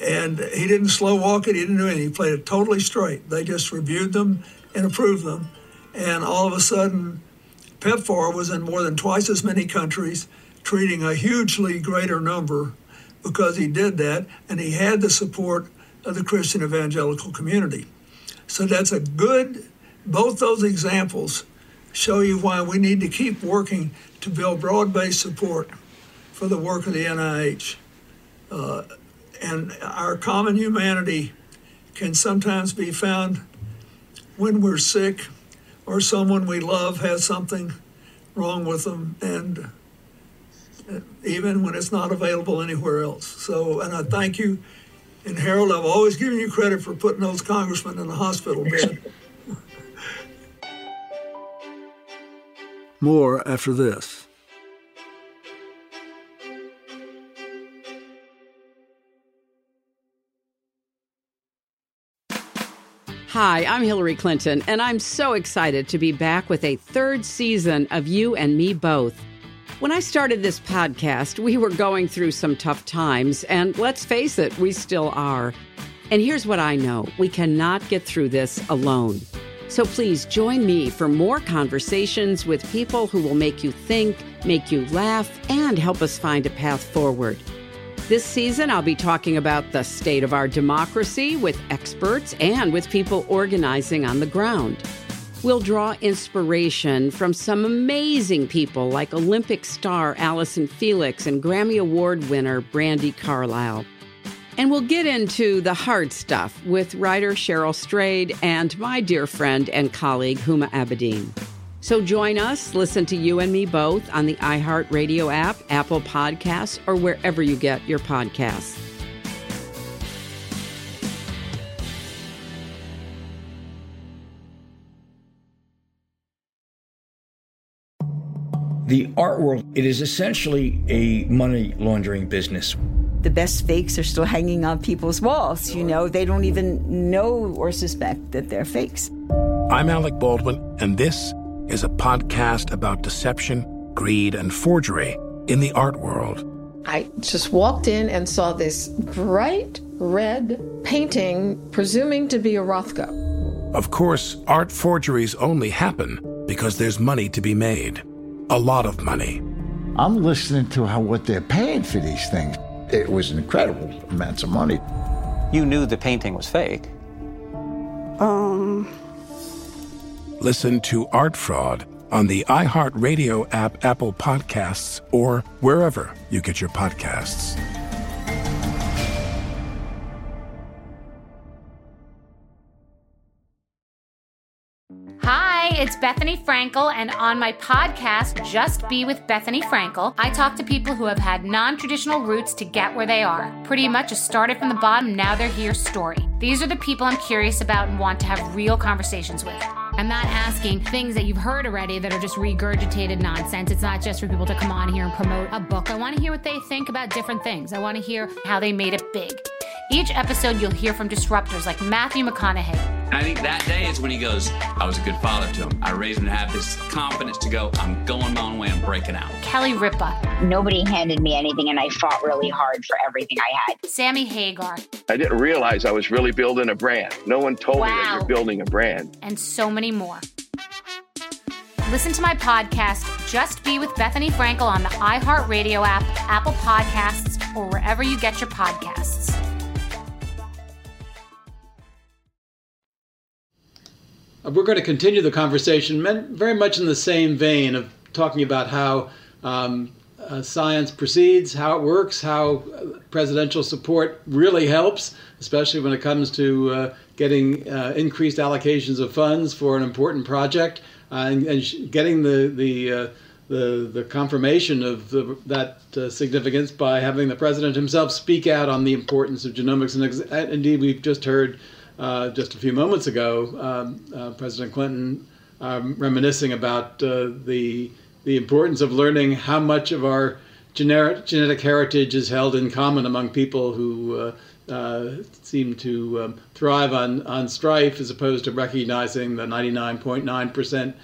And he didn't slow walk it, he didn't do anything. He played it totally straight. They just reviewed them and approved them. And all of a sudden, PEPFAR was in more than twice as many countries, treating a hugely greater number because he did that, and he had the support of the Christian evangelical community. So that's a good, both those examples show you why we need to keep working to build broad based support for the work of the NIH. Uh, and our common humanity can sometimes be found when we're sick or someone we love has something wrong with them and even when it's not available anywhere else. So, and I thank you and Harold, I've always given you credit for putting those congressmen in the hospital bed. More after this. Hi, I'm Hillary Clinton, and I'm so excited to be back with a third season of You and Me Both. When I started this podcast, we were going through some tough times, and let's face it, we still are. And here's what I know we cannot get through this alone. So please join me for more conversations with people who will make you think, make you laugh, and help us find a path forward. This season, I'll be talking about the state of our democracy with experts and with people organizing on the ground. We'll draw inspiration from some amazing people like Olympic star Allyson Felix and Grammy Award winner Brandi Carlile. And we'll get into the hard stuff with writer Cheryl Strayed and my dear friend and colleague Huma Abedin. So join us, listen to You and Me both on the iHeartRadio app, Apple Podcasts, or wherever you get your podcasts. The art world, it is essentially a money laundering business. The best fakes are still hanging on people's walls. You know, they don't even know or suspect that they're fakes. I'm Alec Baldwin, and this is a podcast about deception, greed, and forgery in the art world. I just walked in and saw this bright red painting, presuming to be a Rothko. Of course, art forgeries only happen because there's money to be made. A lot of money. I'm listening to how what they're paying for these things. It was incredible amounts of money. You knew the painting was fake. Um. Listen to Art Fraud on the iHeartRadio app, Apple Podcasts, or wherever you get your podcasts. It's Bethenny Frankel, and on my podcast, Just Be with Bethenny Frankel, I talk to people who have had non traditional routes to get where they are. Pretty much a started from the bottom, now they're here story. These are the people I'm curious about and want to have real conversations with. I'm not asking things that you've heard already that are just regurgitated nonsense. It's not just for people to come on here and promote a book. I want to hear what they think about different things. I want to hear how they made it big. Each episode, you'll hear from disruptors like Matthew McConaughey. And I think that day is when he goes, I was a good father to him. I raised him to have this confidence to go, I'm going my own way, I'm breaking out. Kelly Ripa. Nobody handed me anything, and I fought really hard for everything I had. Sammy Hagar. I didn't realize I was really building a brand. No one told me that Wow. you're building a brand. and so many more. Listen to my podcast, Just Be with Bethenny Frankel, on the iHeartRadio app, Apple Podcasts, or wherever you get your podcasts. We're going to continue the conversation very much in the same vein of talking about how um, uh, science proceeds, how it works, how uh, presidential support really helps, especially when it comes to uh, getting uh, increased allocations of funds for an important project uh, and, and getting the the uh, the, the confirmation of the, that uh, significance by having the president himself speak out on the importance of genomics. And indeed, we've just heard uh, just a few moments ago um, uh, President Clinton um, reminiscing about uh, the the importance of learning how much of our genetic genetic heritage is held in common among people who. Uh, uh, seem to um, thrive on, on strife as opposed to recognizing the 99.9%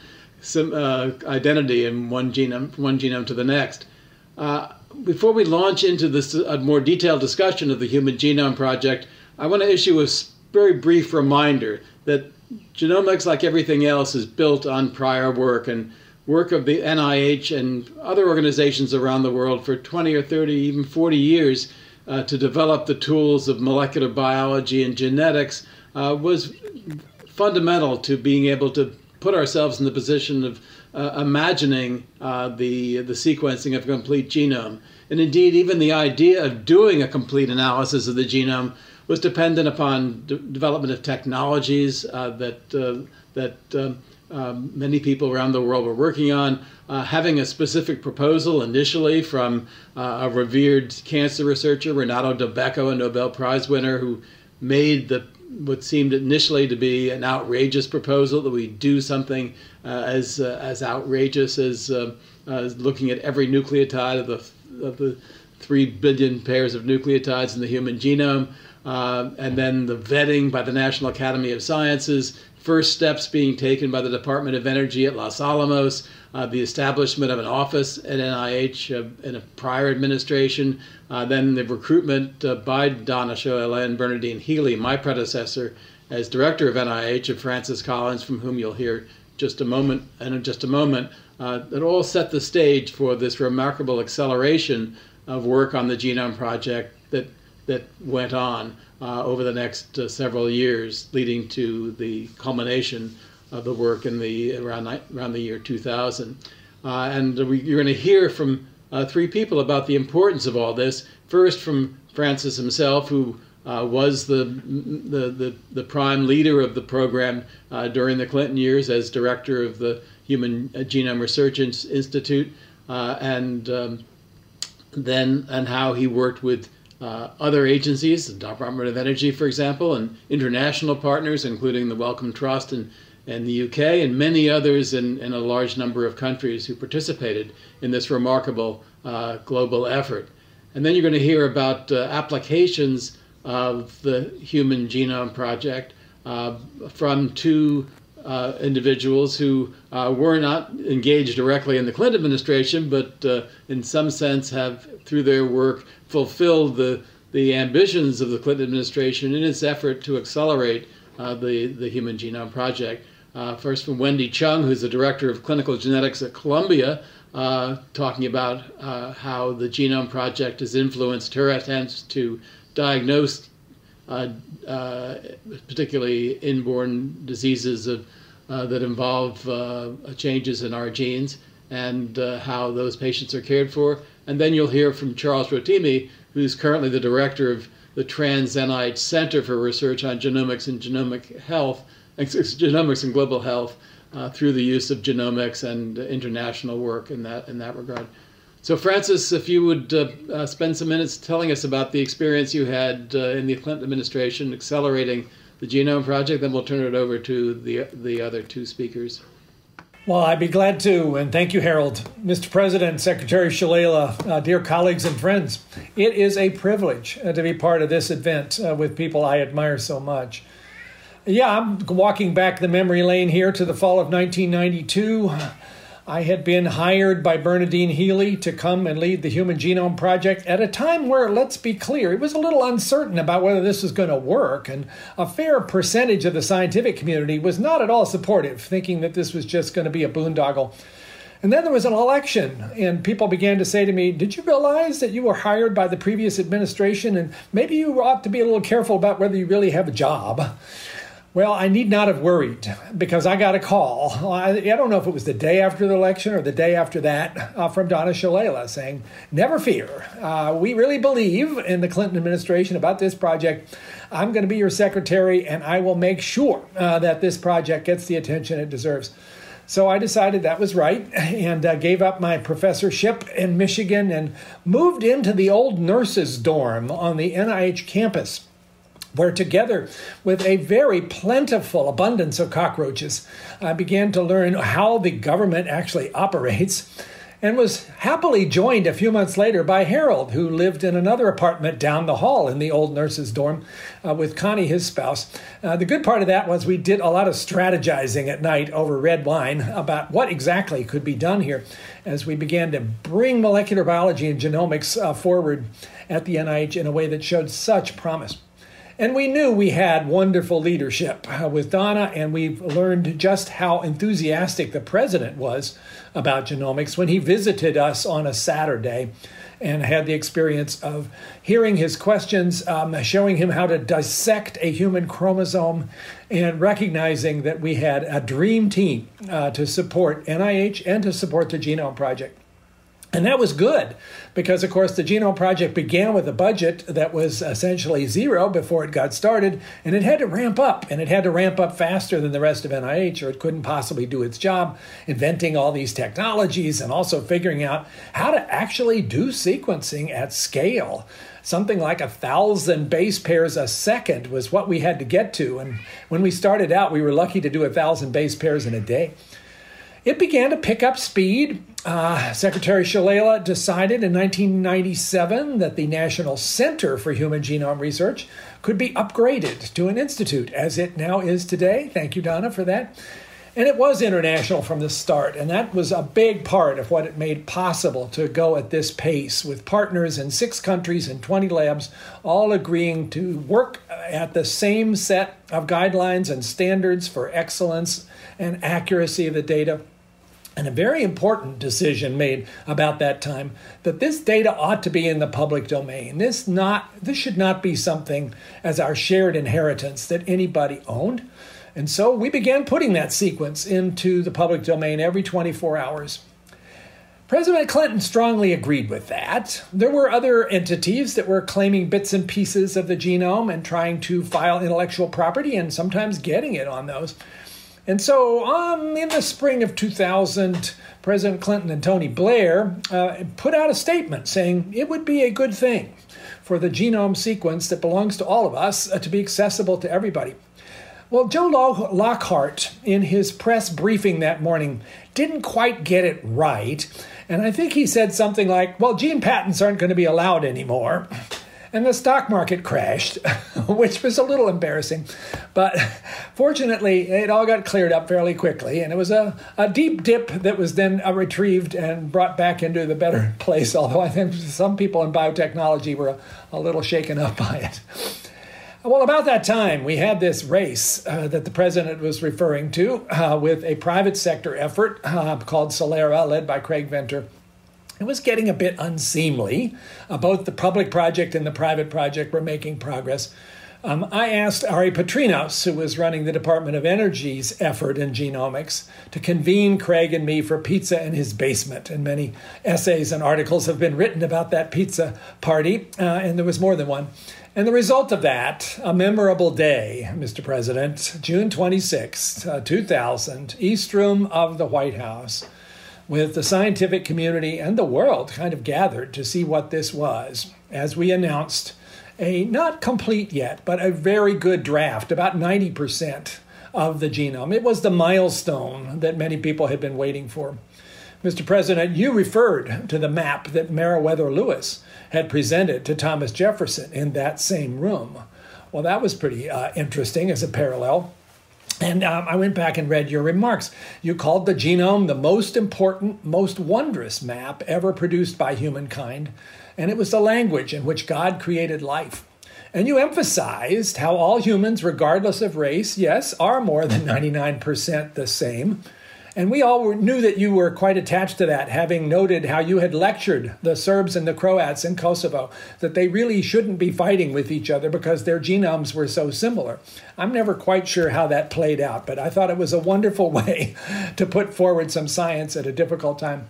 sim, uh, identity in one genome one genome to the next. Before we launch into this a more detailed discussion of the Human Genome Project, I want to issue a very brief reminder that genomics, like everything else, is built on prior work and work of the NIH and other organizations around the world for 20 or 30, even 40 years uh, to develop the tools of molecular biology and genetics uh, was fundamental to being able to put ourselves in the position of uh, imagining uh, the the sequencing of a complete genome. And indeed, even the idea of doing a complete analysis of the genome was dependent upon d- development of technologies uh, that uh, that um, um, many people around the world were working on. Uh, having a specific proposal initially from uh, a revered cancer researcher, Renato Dulbecco, a Nobel Prize winner, who made the what seemed initially to be an outrageous proposal that we do something uh, as uh, as outrageous as, uh, as looking at every nucleotide of the of the three billion pairs of nucleotides in the human genome, uh, and then the vetting by the National Academy of Sciences. First steps being taken by the Department of Energy at Los Alamos, uh, the establishment of an office at NIH uh, in a prior administration, uh, then the recruitment uh, by Donna Shalala and Bernadine Healy, my predecessor as director of NIH, of Francis Collins, from whom you'll hear just a moment and in just a moment, uh, that all set the stage for this remarkable acceleration of work on the Genome Project that that went on uh, over the next uh, several years, leading to the culmination of the work in the around around the year 2000. Uh, and we, you're going to hear from uh, three people about the importance of all this. First, from Francis himself, who uh, was the, the, the, the, prime leader of the program during the Clinton years as director of the Human Genome Research Institute, and um, then and how he worked with uh, other agencies, the Department of Energy, for example, and international partners, including the Wellcome Trust and, and the UK, and many others in, in a large number of countries who participated in this remarkable uh, global effort. And then you're going to hear about uh, applications of the Human Genome Project uh, from two uh, individuals who uh, were not engaged directly in the Clinton administration, but uh, in some sense have, through their work, fulfilled the, the ambitions of the Clinton administration in its effort to accelerate uh, the, the Human Genome Project. Uh, first, from Wendy Chung, who's the director of clinical genetics at Columbia, talking about how the Genome Project has influenced her attempts to diagnose uh, uh, particularly inborn diseases of, uh, that involve uh, changes in our genes and uh, how those patients are cared for. And then you'll hear from Charles Rotimi, who's currently the director of the Trans NIH Center for Research on Genomics and Genomic Health, Genomics and Global Health, uh, through the use of genomics and international work in that in that regard. So, Francis, if you would uh, uh, spend some minutes telling us about the experience you had uh, in the Clinton administration accelerating the Genome Project, then we'll turn it over to the, the other two speakers. Well, I'd be glad to, and thank you, Harold. Mr. President, Secretary Shalala, uh, dear colleagues and friends, it is a privilege uh, to be part of this event uh, with people I admire so much. Yeah, I'm walking back the memory lane here to the fall of 1992. I had been hired by Bernadine Healy to come and lead the Human Genome Project at a time where, let's be clear, it was a little uncertain about whether this was going to work, and a fair percentage of the scientific community was not at all supportive, thinking that this was just going to be a boondoggle. And then there was an election, and people began to say to me, Did you realize that you were hired by the previous administration, and maybe you ought to be a little careful about whether you really have a job? Well, I need not have worried because I got a call. I, I, don't know if it was the day after the election or the day after that uh, from Donna Shalala saying, Never fear. Uh, we really believe in the Clinton administration about this project. I'm going to be your secretary and I will make sure uh, that this project gets the attention it deserves. So I decided that was right and uh, gave up my professorship in Michigan and moved into the old nurses' dorm on the NIH campus where together with a very plentiful abundance of cockroaches, I began to learn how the government actually operates and was happily joined a few months later by Harold, who lived in another apartment down the hall in the old nurse's dorm uh, with Connie, his spouse. Uh, the good part of that was we did a lot of strategizing at night over red wine about what exactly could be done here as we began to bring molecular biology and genomics uh, forward at the NIH in a way that showed such promise. And we knew we had wonderful leadership uh, with Donna, and we've learned just how enthusiastic the president was about genomics when he visited us on a Saturday and had the experience of hearing his questions, um, showing him how to dissect a human chromosome, and recognizing that we had a dream team uh, to support NIH and to support the Genome Project. And that was good because, of course, the Genome Project began with a budget that was essentially zero before it got started, and it had to ramp up, and it had to ramp up faster than the rest of NIH, or it couldn't possibly do its job, inventing all these technologies and also figuring out how to actually do sequencing at scale. Something like a thousand base pairs a second was what we had to get to, and when we started out, we were lucky to do a thousand base pairs in a day. It began to pick up speed. Uh, Secretary Shalala decided in 1997 that the National Center for Human Genome Research could be upgraded to an institute, as it now is today. Thank you, Donna, for that. And it was international from the start, and that was a big part of what it made possible to go at this pace with partners in six countries and 20 labs, all agreeing to work at the same set of guidelines and standards for excellence and accuracy of the data. And a very important decision made about that time that this data ought to be in the public domain. This not this should not be something as our shared inheritance that anybody owned and so we began putting that sequence into the public domain every 24 hours. President Clinton strongly agreed with that. There were other entities that were claiming bits and pieces of the genome and trying to file intellectual property and sometimes getting it on those. And so, um, in the spring of 2000, President Clinton and Tony Blair uh, put out a statement saying it would be a good thing for the genome sequence that belongs to all of us uh, to be accessible to everybody. Well, Joe Lockhart, in his press briefing that morning, didn't quite get it right. And I think he said something like, well, gene patents aren't going to be allowed anymore. And the stock market crashed, which was a little embarrassing. But fortunately, it all got cleared up fairly quickly. And it was a, a deep dip that was then uh, retrieved and brought back into the better place. Although I think some people in biotechnology were a, a little shaken up by it. Well, about that time, we had this race uh, that the president was referring to uh, with a private sector effort uh, called Celera, led by Craig Venter. It was getting a bit unseemly. Uh, both the public project and the private project were making progress. Um, I asked Ari Patrinos, who was running the Department of Energy's effort in genomics, to convene Craig and me for pizza in his basement. And many essays and articles have been written about that pizza party, uh, and there was more than one. And the result of that, a memorable day, Mr. President, June 26, uh, 2000, East Room of the White House, with the scientific community and the world kind of gathered to see what this was as we announced a not complete yet, but a very good draft, about 90% of the genome. It was the milestone that many people had been waiting for. Mr. President, you referred to the map that Meriwether Lewis had presented to Thomas Jefferson in that same room. Well, that was pretty uh, interesting as a parallel. And um, I went back and read your remarks. You called the genome the most important, most wondrous map ever produced by humankind, and it was the language in which God created life. And you emphasized how all humans, regardless of race, yes, are more than 99% the same, and we all knew that you were quite attached to that, having noted how you had lectured the Serbs and the Croats in Kosovo that they really shouldn't be fighting with each other because their genomes were so similar. I'm never quite sure how that played out, but I thought it was a wonderful way to put forward some science at a difficult time.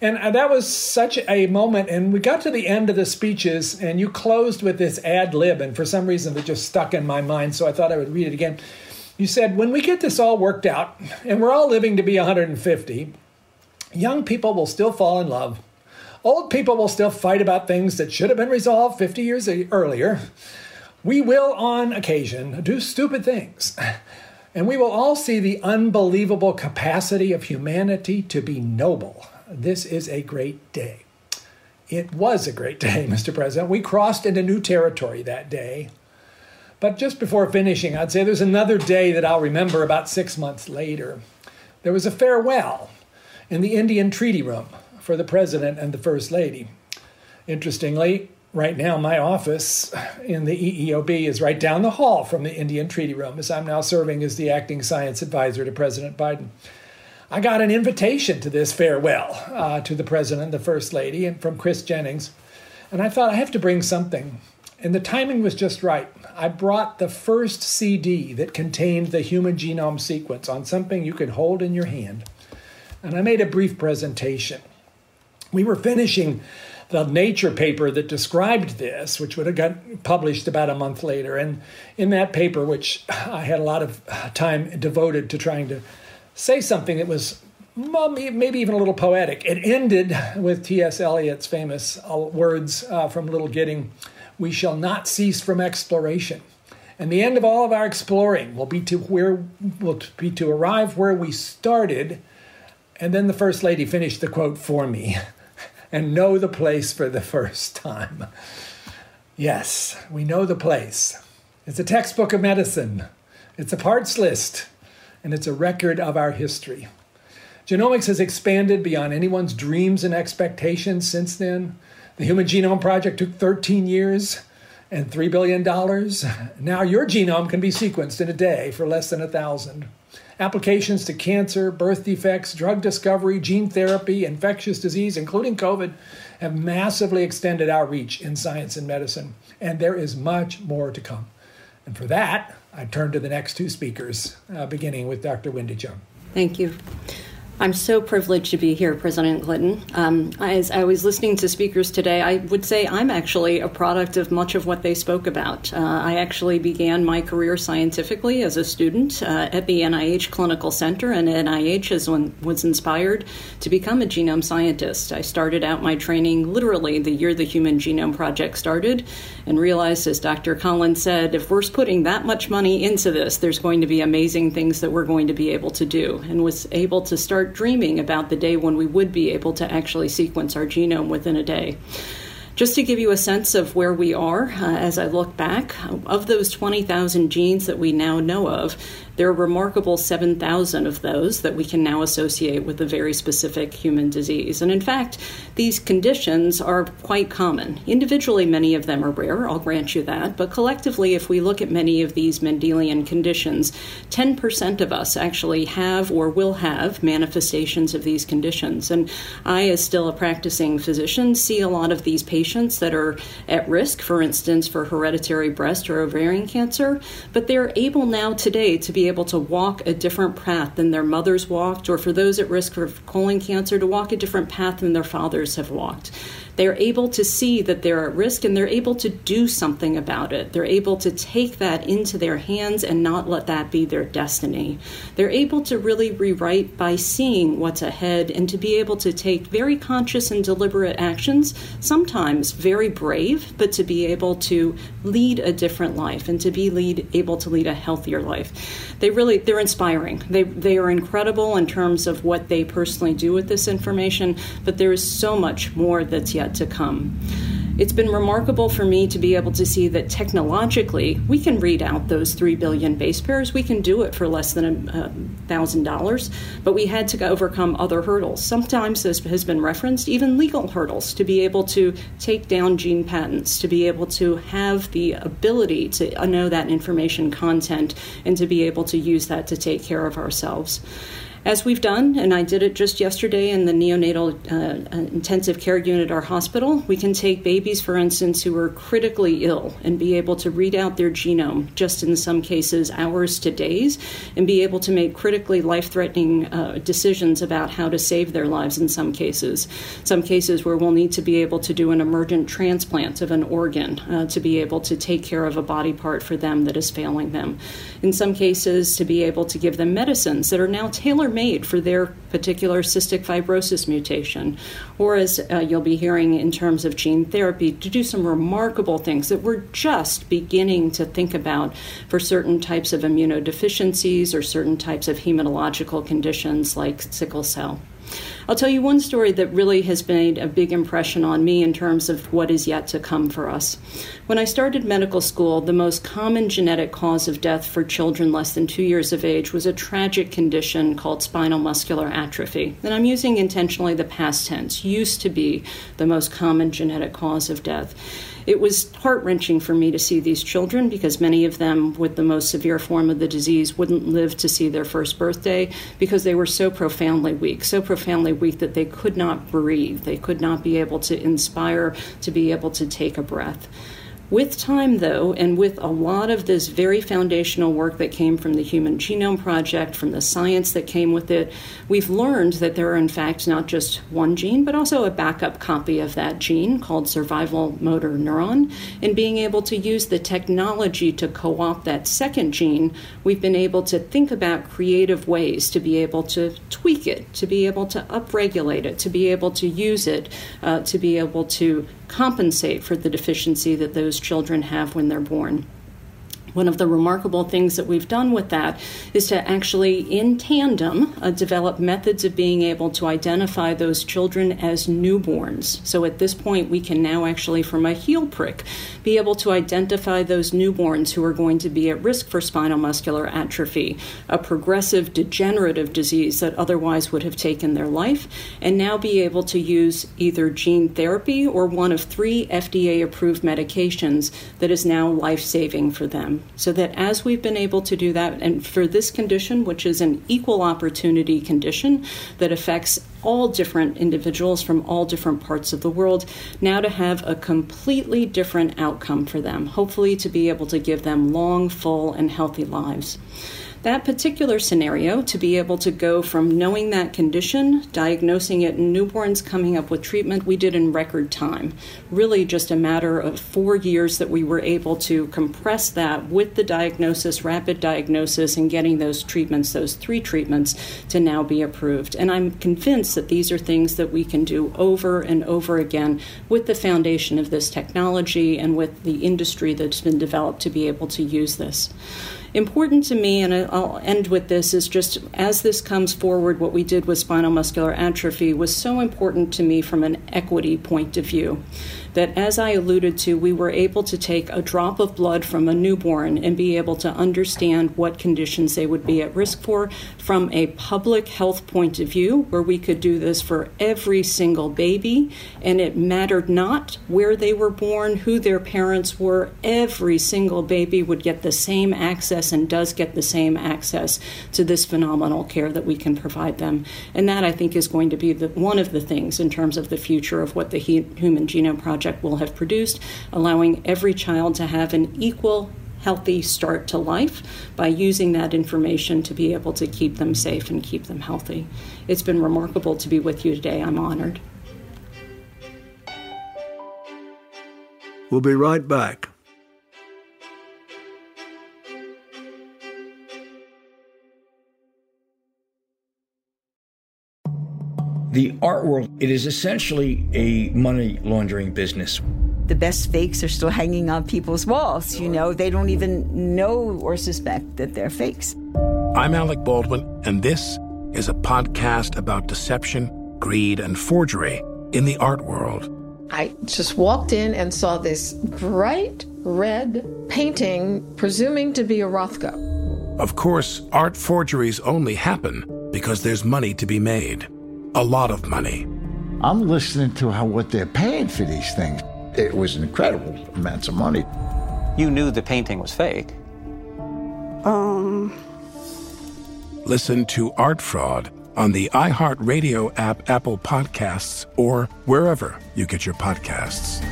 And uh, that was such a moment. And we got to the end of the speeches, and you closed with this ad lib. And for some reason, it just stuck in my mind. So I thought I would read it again. You said, when we get this all worked out and we're all living to be 150, young people will still fall in love. Old people will still fight about things that should have been resolved 50 years earlier. We will, on occasion, do stupid things. And we will all see the unbelievable capacity of humanity to be noble. This is a great day. It was a great day, Mr. President. We crossed into new territory that day. But just before finishing, I'd say there's another day that I'll remember about six months later. There was a farewell in the Indian Treaty Room for the President and the First Lady. Interestingly, right now my office in the EEOB is right down the hall from the Indian Treaty Room, as I'm now serving as the acting science advisor to President Biden. I got an invitation to this farewell uh, to the President and the First Lady and from Chris Jennings, and I thought I have to bring something. And the timing was just right. I brought the first CD that contained the human genome sequence on something you could hold in your hand. And I made a brief presentation. We were finishing the Nature paper that described this, which would have got published about a month later. And in that paper, which I had a lot of time devoted to trying to say something that was maybe even a little poetic, it ended with T.S. Eliot's famous uh, words uh, from Little Gidding we shall not cease from exploration. And the end of all of our exploring will be to where will be to arrive where we started. And then the first lady finished the quote for me and know the place for the first time. Yes, we know the place. It's a textbook of medicine. It's a parts list. and it's a record of our history. Genomics has expanded beyond anyone's dreams and expectations since then. The Human Genome Project took 13 years and $3 billion. Now your genome can be sequenced in a day for less than a thousand. Applications to cancer, birth defects, drug discovery, gene therapy, infectious disease, including COVID, have massively extended our reach in science and medicine, and there is much more to come. And for that, I turn to the next two speakers, uh, beginning with Dr. Wendy Chung. Thank you. I'm so privileged to be here, President Clinton. Um, as I was listening to speakers today, I would say I'm actually a product of much of what they spoke about. Uh, I actually began my career scientifically as a student uh, at the NIH Clinical Center, and NIH is when, was inspired to become a genome scientist. I started out my training literally the year the Human Genome Project started, and realized, as Dr. Collins said, if we're putting that much money into this, there's going to be amazing things that we're going to be able to do, and was able to start start dreaming about the day when we would be able to actually sequence our genome within a day. Just to give you a sense of where we are uh, as I look back, of those 20,000 genes that we now know of, there are remarkable 7,000 of those that we can now associate with a very specific human disease. And in fact, these conditions are quite common. Individually, many of them are rare, I'll grant you that, but collectively, if we look at many of these Mendelian conditions, 10% of us actually have or will have manifestations of these conditions. And I, as still a practicing physician, see a lot of these patients that are at risk, for instance, for hereditary breast or ovarian cancer, but they're able now today to be able to walk a different path than their mothers walked, or for those at risk for colon cancer, to walk a different path than their fathers have walked. They're able to see that they're at risk and they're able to do something about it. They're able to take that into their hands and not let that be their destiny. They're able to really rewrite by seeing what's ahead and to be able to take very conscious and deliberate actions, sometimes very brave, but to be able to lead a different life and to be lead, able to lead a healthier life. They really they're inspiring. They they are incredible in terms of what they personally do with this information, but there is so much more that's yet to come. It's been remarkable for me to be able to see that technologically we can read out those 3 billion base pairs. We can do it for less than $1,000, but we had to overcome other hurdles. Sometimes this has been referenced, even legal hurdles, to be able to take down gene patents, to be able to have the ability to know that information content, and to be able to use that to take care of ourselves as we've done, and I did it just yesterday in the neonatal uh, intensive care unit at our hospital, we can take babies, for instance, who are critically ill and be able to read out their genome, just in some cases, hours to days, and be able to make critically life threatening uh, decisions about how to save their lives in some cases. Some cases where we'll need to be able to do an emergent transplant of an organ uh, to be able to take care of a body part for them that is failing them. In some cases, to be able to give them medicines that are now tailored made for their particular cystic fibrosis mutation. Or, as uh, you'll be hearing in terms of gene therapy, to do some remarkable things that we're just beginning to think about for certain types of immunodeficiencies or certain types of hematological conditions like sickle cell. I'll tell you one story that really has made a big impression on me in terms of what is yet to come for us. When I started medical school, the most common genetic cause of death for children less than two years of age was a tragic condition called spinal muscular atrophy. And I'm using intentionally the past tense, used to be the most common genetic cause of death. It was heart wrenching for me to see these children because many of them, with the most severe form of the disease, wouldn't live to see their first birthday because they were so profoundly weak, so profoundly weak that they could not breathe. They could not be able to inspire, to be able to take a breath. With time, though, and with a lot of this very foundational work that came from the Human Genome Project, from the science that came with it, we've learned that there are, in fact, not just one gene, but also a backup copy of that gene called survival motor neuron. And being able to use the technology to co opt that second gene, we've been able to think about creative ways to be able to tweak it, to be able to upregulate it, to be able to use it, uh, to be able to compensate for the deficiency that those children have when they're born. One of the remarkable things that we've done with that is to actually, in tandem, uh, develop methods of being able to identify those children as newborns. So at this point, we can now actually, from a heel prick, be able to identify those newborns who are going to be at risk for spinal muscular atrophy, a progressive degenerative disease that otherwise would have taken their life, and now be able to use either gene therapy or one of three FDA approved medications that is now life saving for them. So that as we've been able to do that, and for this condition, which is an equal opportunity condition that affects all different individuals from all different parts of the world, now to have a completely different outcome for them, hopefully to be able to give them long, full, and healthy lives that particular scenario to be able to go from knowing that condition, diagnosing it in newborns, coming up with treatment, we did in record time. Really, just a matter of four years that we were able to compress that with the diagnosis, rapid diagnosis, and getting those treatments, those three treatments, to now be approved. And I'm convinced that these are things that we can do over and over again with the foundation of this technology and with the industry that's been developed to be able to use this important to me, and I'll end with this, is just as this comes forward, what we did with spinal muscular atrophy was so important to me from an equity point of view that, as I alluded to, we were able to take a drop of blood from a newborn and be able to understand what conditions they would be at risk for from a public health point of view, where we could do this for every single baby. And it mattered not where they were born, who their parents were, every single baby would get the same access and does get the same access to this phenomenal care that we can provide them. And that, I think, is going to be the, one of the things in terms of the future of what the Human Genome Project project will have produced, allowing every child to have an equal healthy start to life by using that information to be able to keep them safe and keep them healthy. It's been remarkable to be with you today. I'm honored. We'll be right back. The art world, it is essentially a money laundering business. The best fakes are still hanging on people's walls. You know, they don't even know or suspect that they're fakes. I'm Alec Baldwin, and this is a podcast about deception, greed, and forgery in the art world. I just walked in and saw this bright red painting, presuming to be a Rothko. Of course, art forgeries only happen because there's money to be made a lot of money. I'm listening to how what they're paying for these things. It was incredible amounts of money. You knew the painting was fake. Um. Listen to Art Fraud on the iHeartRadio app, Apple Podcasts, or wherever you get your podcasts.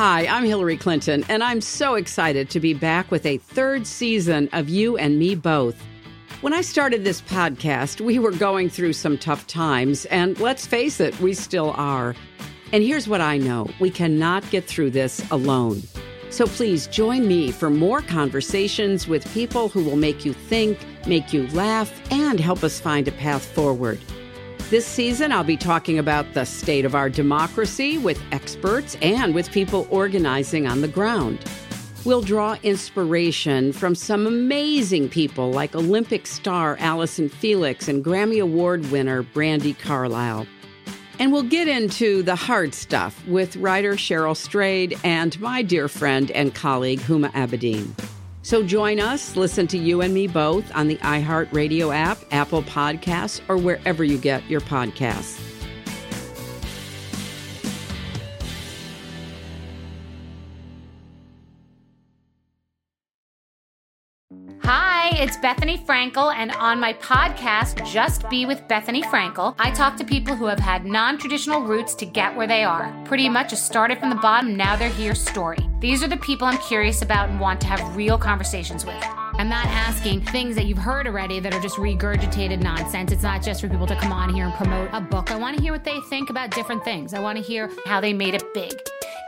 Hi, I'm Hillary Clinton, and I'm so excited to be back with a third season of You and Me Both. When I started this podcast, we were going through some tough times, and let's face it, we still are. And here's what I know we cannot get through this alone. So please join me for more conversations with people who will make you think, make you laugh, and help us find a path forward. This season, I'll be talking about the state of our democracy with experts and with people organizing on the ground. We'll draw inspiration from some amazing people like Olympic star Allyson Felix and Grammy Award winner Brandi Carlile. And we'll get into the hard stuff with writer Cheryl Strayed and my dear friend and colleague Huma Abedin. So join us, listen to you and me both on the iHeartRadio app, Apple Podcasts, or wherever you get your podcasts. It's Bethenny Frankel, and on my podcast, Just Be with Bethenny Frankel, I talk to people who have had non traditional routes to get where they are. Pretty much just started from the bottom, now they're here story. These are the people I'm curious about and want to have real conversations with. I'm not asking things that you've heard already that are just regurgitated nonsense. It's not just for people to come on here and promote a book. I want to hear what they think about different things. I want to hear how they made it big.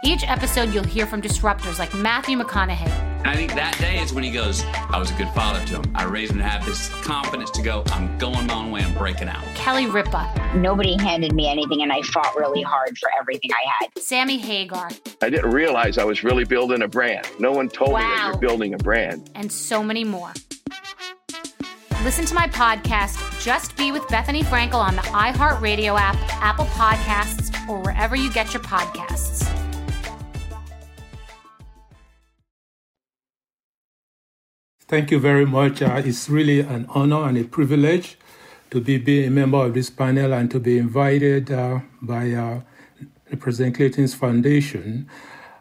Each episode, you'll hear from disruptors like Matthew McConaughey. I think that day is when he goes, I was a good father to him. I raised him to have this confidence to go, I'm going my own way, I'm breaking out. Kelly Ripa. Nobody handed me anything, and I fought really hard for everything I had. Sammy Hagar. I didn't realize I was really building a brand. No one told me that Wow. you're building a brand. and so many more. Listen to my podcast, Just Be with Bethenny Frankel, on the iHeartRadio app, Apple Podcasts, or wherever you get your podcasts. Thank you very much. Uh, it's really an honor and a privilege to be, be a member of this panel and to be invited uh, by uh, President Clinton's Foundation.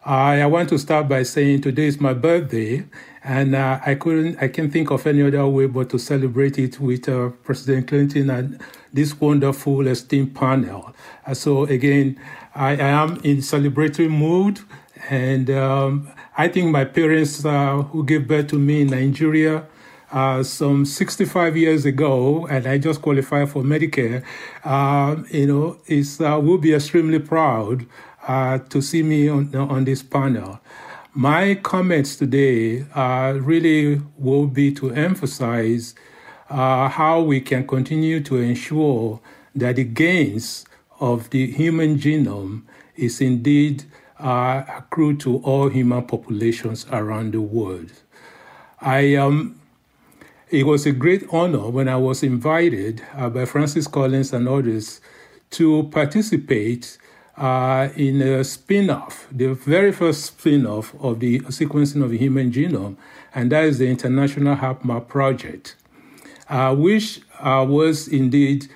I I want to start by saying today is my birthday, and uh, I couldn't, I can't think of any other way but to celebrate it with uh, President Clinton and this wonderful esteemed panel. Uh, so again, I, I am in celebratory mood, and um, I think my parents uh, who gave birth to me in Nigeria uh, some 65 years ago, and I just qualified for Medicare, um, you know, is uh, will be extremely proud uh, to see me on, on this panel. My comments today uh, really will be to emphasize uh, how we can continue to ensure that the gains of the human genome is indeed uh, accrued to all human populations around the world. I um, it was a great honor when I was invited uh, by Francis Collins and others to participate uh, in a spin off, the very first spin off of the sequencing of the human genome, and that is the International HapMap Project, uh, which uh, was indeed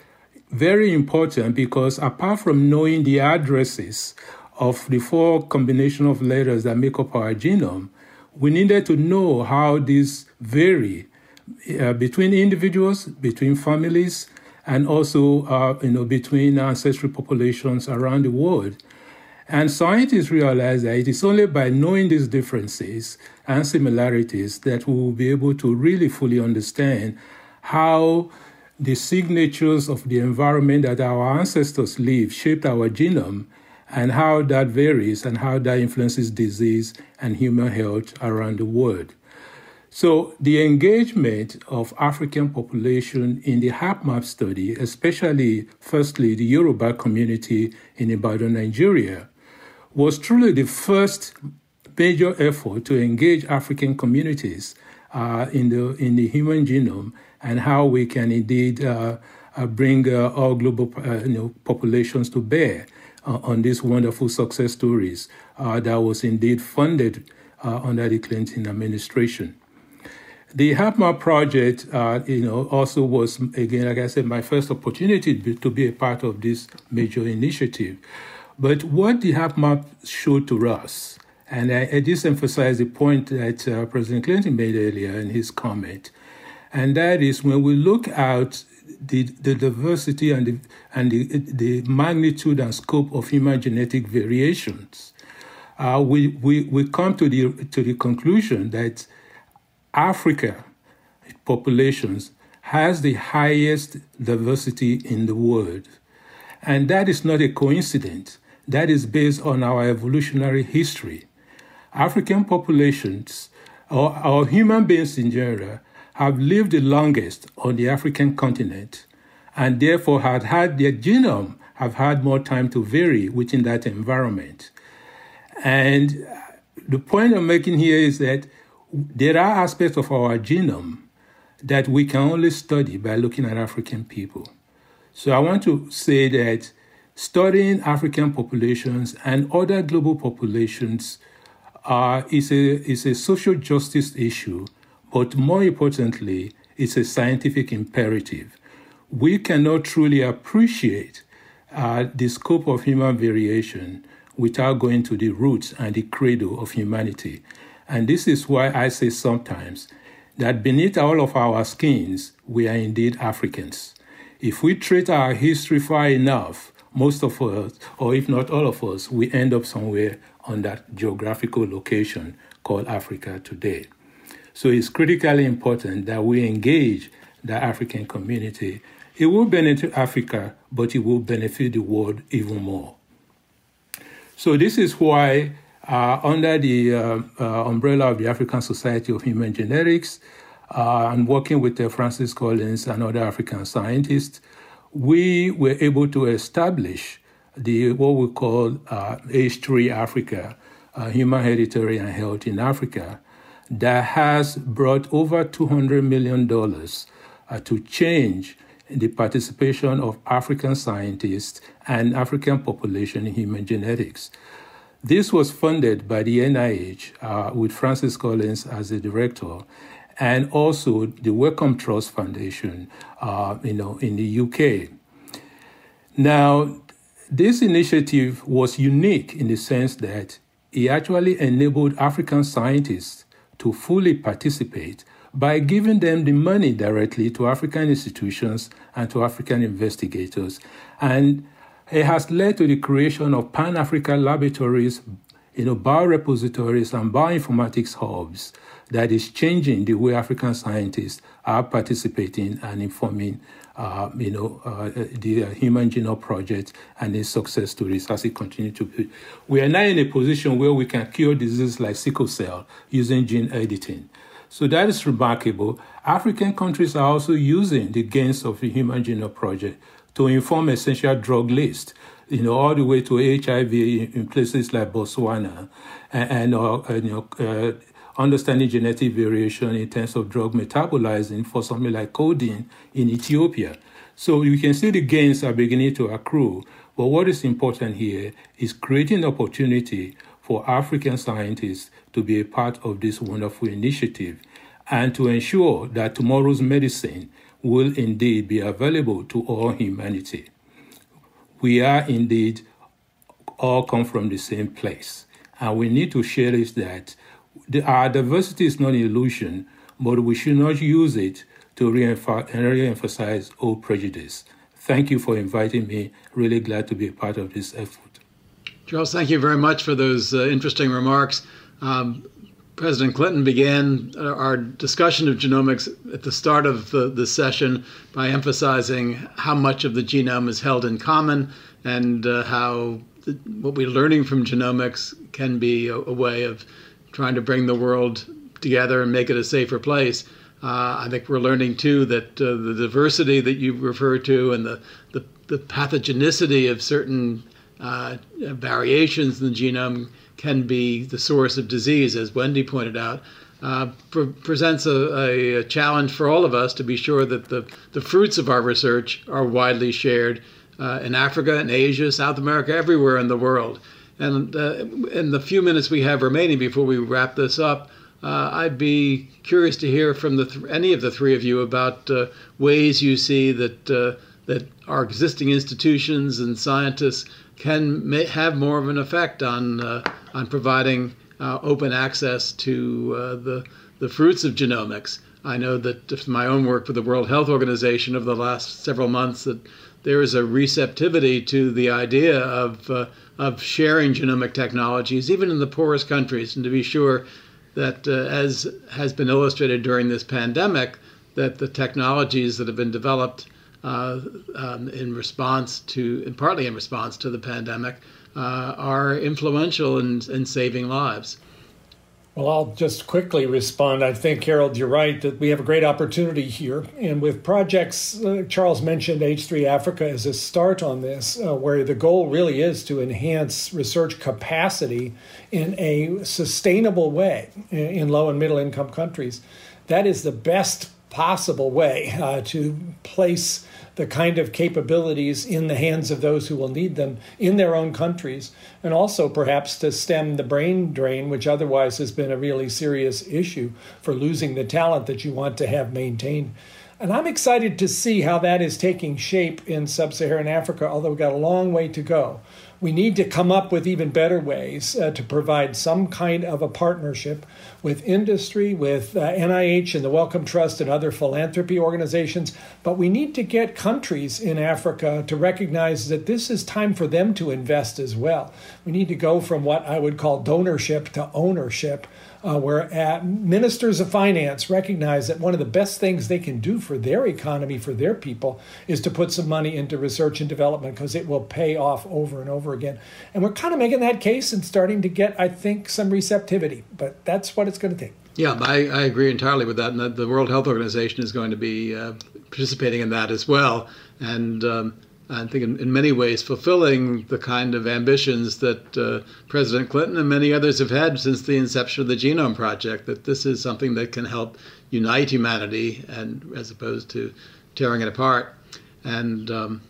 very important because apart from knowing the addresses of the four combination of letters that make up our genome, we needed to know how these vary uh, between individuals, between families, and also uh, you know between ancestral populations around the world. And scientists realize that it is only by knowing these differences and similarities that we will be able to really fully understand how the signatures of the environment that our ancestors lived shaped our genome and how that varies and how that influences disease and human health around the world. So the engagement of African population in the HapMap study, especially firstly the Yoruba community in Ibadan, Nigeria, was truly the first major effort to engage African communities uh, in the in the human genome and how we can indeed uh, uh, bring uh, all global uh, you know, populations to bear uh, on these wonderful success stories uh, that was indeed funded uh, under the Clinton administration. The HapMap project, uh, you know, also was again, like I said, my first opportunity to be, a part of this major initiative. But what the HapMap showed to us, and I, I just emphasize the point that uh, President Clinton made earlier in his comment, and that is when we look at the, the diversity and the, and the, the magnitude and scope of human genetic variations, uh, we, we, we come to the, to the conclusion that Africa populations has the highest diversity in the world. And that is not a coincidence. That is based on our evolutionary history. African populations, or, or human beings in general, have lived the longest on the African continent and therefore had had their genome have had more time to vary within that environment. And the point I'm making here is that there are aspects of our genome that we can only study by looking at African people. So I want to say that studying African populations and other global populations uh, is, a, is a social justice issue, but more importantly, it's a scientific imperative. We cannot truly appreciate uh, the scope of human variation without going to the roots and the cradle of humanity. And this is why I say sometimes that beneath all of our skins, we are indeed Africans. If we treat our history far enough, most of us, or if not all of us, we end up somewhere on that geographical location called Africa today. So it's critically important that we engage the African community. It will benefit Africa, but it will benefit the world even more. So this is why uh, under the uh, uh, umbrella of the African Society of Human Genetics uh, and working with uh, Francis Collins and other African scientists, we were able to establish the what we call uh, H3 Africa, Human Hereditary and Health in Africa, that has brought over $200 million to change the participation of African scientists and African population in human genetics. This was funded by the NIH uh, with Francis Collins as the director, and also the Wellcome Trust Foundation, uh, you know, in the UK. Now, this initiative was unique in the sense that it actually enabled African scientists to fully participate by giving them the money directly to African institutions and to African investigators. And it has led to the creation of Pan African laboratories, you know, biorepositories and bioinformatics hubs that is changing the way African scientists are participating and informing, uh, you know, uh, the Human Genome Project and its success stories as it continues to be. We are now in a position where we can cure diseases like sickle cell using gene editing. So that is remarkable. African countries are also using the gains of the Human Genome Project to inform essential drug lists, you know, all the way to HIV in places like Botswana, and, and uh, you know, uh, understanding genetic variation in terms of drug metabolizing for something like codeine in Ethiopia. So you can see the gains are beginning to accrue. But what is important here is creating opportunity for African scientists to be a part of this wonderful initiative and to ensure that tomorrow's medicine will indeed be available to all humanity. We are indeed all come from the same place, and we need to share this that our diversity is not an illusion, but we should not use it to re-emphasize old prejudice. Thank you for inviting me. Really glad to be a part of this effort. Charles, thank you very much for those uh, interesting remarks. Um, President Clinton began uh, our discussion of genomics at the start of the, the, session by emphasizing how much of the genome is held in common and uh, how the, what we're learning from genomics can be a, a, way of trying to bring the world together and make it a safer place. Uh, I think we're learning too that uh, the diversity that you refer to and the, the, the pathogenicity of certain uh, variations in the genome can be the source of disease, as Wendy pointed out, uh, pre- presents a, a, challenge for all of us to be sure that the, the fruits of our research are widely shared uh, in Africa, in Asia, South America, everywhere in the world. And uh, in the few minutes we have remaining before we wrap this up, uh, I'd be curious to hear from any of the three of you about uh, ways you see that uh, that our existing institutions and scientists can may, have more of an effect on uh, on providing uh, open access to uh, the the fruits of genomics. I know that my own work with the World Health Organization over the last several months that there is a receptivity to the idea of uh, of sharing genomic technologies, even in the poorest countries, and to be sure that, uh, as has been illustrated during this pandemic, that the technologies that have been developed uh, um, in response to, and partly in response to the pandemic, uh, are influential in, in saving lives. Well, I'll just quickly respond. I think, Harold, you're right that we have a great opportunity here. And with projects, uh, Charles mentioned H3 Africa as a start on this, uh, where the goal really is to enhance research capacity in a sustainable way in, in low and middle income countries. That is the best possible way uh, to place the kind of capabilities in the hands of those who will need them in their own countries, and also perhaps to stem the brain drain, which otherwise has been a really serious issue for losing the talent that you want to have maintained. And I'm excited to see how that is taking shape in sub Saharan Africa, although we've got a long way to go we need to come up with even better ways uh, to provide some kind of a partnership with industry, with uh, NIH and the Wellcome Trust and other philanthropy organizations. But we need to get countries in Africa to recognize that this is time for them to invest as well. We need to go from what I would call donorship to ownership uh, where uh, ministers of finance recognize that one of the best things they can do for their economy, for their people, is to put some money into research and development because it will pay off over and over again. And we're kind of making that case and starting to get, I think, some receptivity. But that's what going to take. Yeah, I, I agree entirely with that. And the, the World Health Organization is going to be uh, participating in that as well. And um, I think in, in, many ways fulfilling the kind of ambitions that uh, President Clinton and many others have had since the inception of the Genome Project, that this is something that can help unite humanity and as opposed to tearing it apart. And um,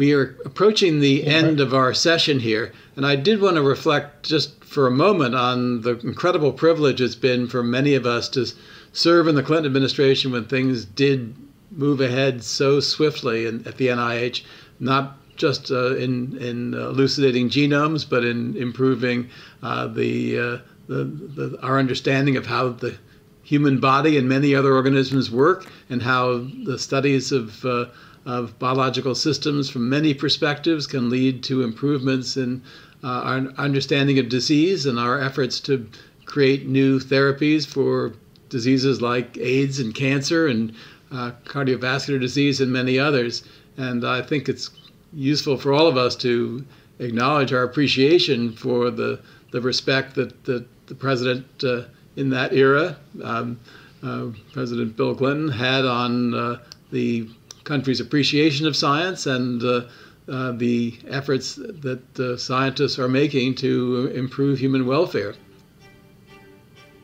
we are approaching the end of our session here, and I did want to reflect just for a moment on the incredible privilege it's been for many of us to serve in the Clinton administration when things did move ahead so swiftly in, at the NIH, not just uh, in, in elucidating genomes, but in improving uh, the, uh, the, the, our understanding of how the human body and many other organisms work, and how the studies of uh, of biological systems from many perspectives can lead to improvements in uh, our understanding of disease and our efforts to create new therapies for diseases like AIDS and cancer and uh, cardiovascular disease and many others. And I think it's useful for all of us to acknowledge our appreciation for the, the respect that, that the president uh, in that era, um, uh, President Bill Clinton, had on uh, the country's appreciation of science and uh, uh, the efforts that scientists are making to improve human welfare.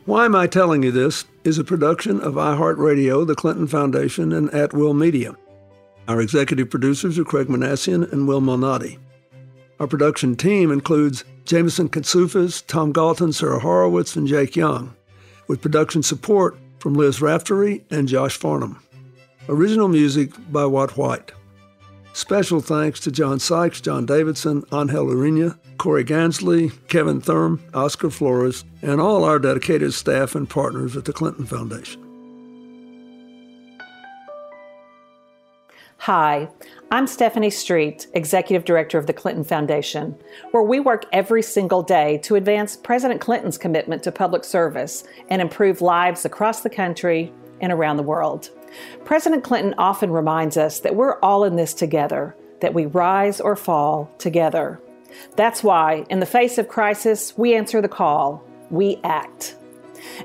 Why Am I Telling You This is a production of iHeartRadio, the Clinton Foundation, and At Will Media. Our executive producers are Craig Minassian and Will Malnati. Our production team includes Jameson Katsufas, Tom Galton, Sarah Horowitz, and Jake Young, with production support from Liz Raftery and Josh Farnham. Original music by Watt White. Special thanks to John Sykes, John Davidson, Angel Urena, Corey Gansley, Kevin Thurm, Oscar Flores, and all our dedicated staff and partners at the Clinton Foundation. Hi, I'm Stephanie Street, Executive Director of the Clinton Foundation, where we work every single day to advance President Clinton's commitment to public service and improve lives across the country and around the world. President Clinton often reminds us that we're all in this together, that we rise or fall together. That's why, in the face of crisis, we answer the call, we act.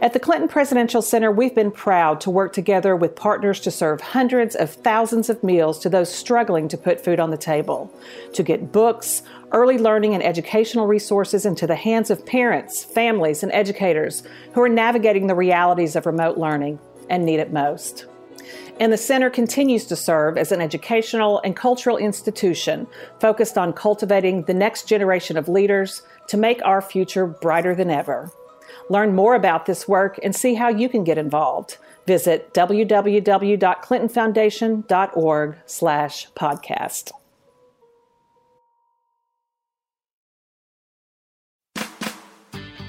At the Clinton Presidential Center, we've been proud to work together with partners to serve hundreds of thousands of meals to those struggling to put food on the table, to get books, early learning, and educational resources into the hands of parents, families, and educators who are navigating the realities of remote learning and need it most and the center continues to serve as an educational and cultural institution focused on cultivating the next generation of leaders to make our future brighter than ever. Learn more about this work and see how you can get involved. Visit www.clintonfoundation.org/podcast.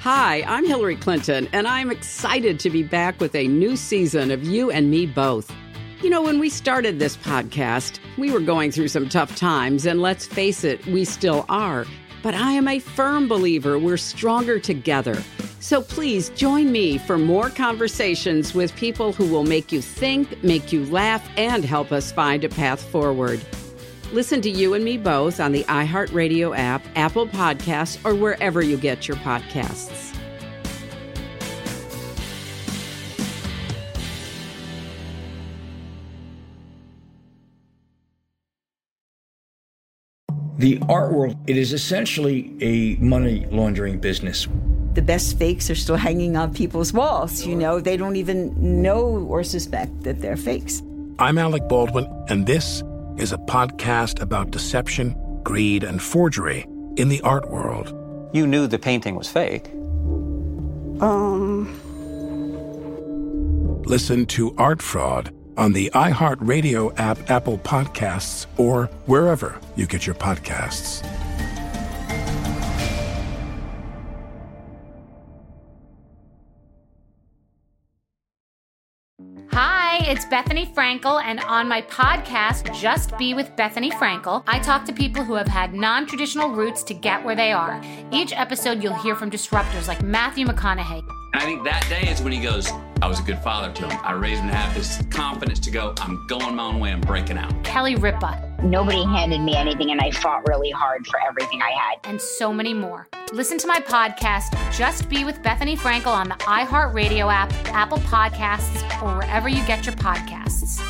Hi, I'm Hillary Clinton, and I'm excited to be back with a new season of You and Me Both. You know, when we started this podcast, we were going through some tough times, and let's face it, we still are. But I am a firm believer we're stronger together. So please join me for more conversations with people who will make you think, make you laugh, and help us find a path forward. Listen to You and Me both on the iHeartRadio app, Apple Podcasts, or wherever you get your podcasts. The art world, it is essentially a money laundering business. The best fakes are still hanging on people's walls. You know, they don't even know or suspect that they're fakes. I'm Alec Baldwin, and this is a podcast about deception, greed, and forgery in the art world. You knew the painting was fake. Um. Listen to Art Fraud on the iHeartRadio app, Apple Podcasts, or wherever you get your podcasts. Hi, it's Bethenny Frankel, and on my podcast, Just Be with Bethenny Frankel, I talk to people who have had non traditional routes to get where they are. Each episode, you'll hear from disruptors like Matthew McConaughey. I think that day is when he goes, I was a good father to him. I raised him to have this confidence to go, I'm going my own way, I'm breaking out. Kelly Ripa. nobody handed me anything, and I fought really hard for everything I had. And so many more. Listen to my podcast, Just Be with Bethenny Frankel, on the iHeartRadio app, Apple Podcasts, or wherever you get your podcasts.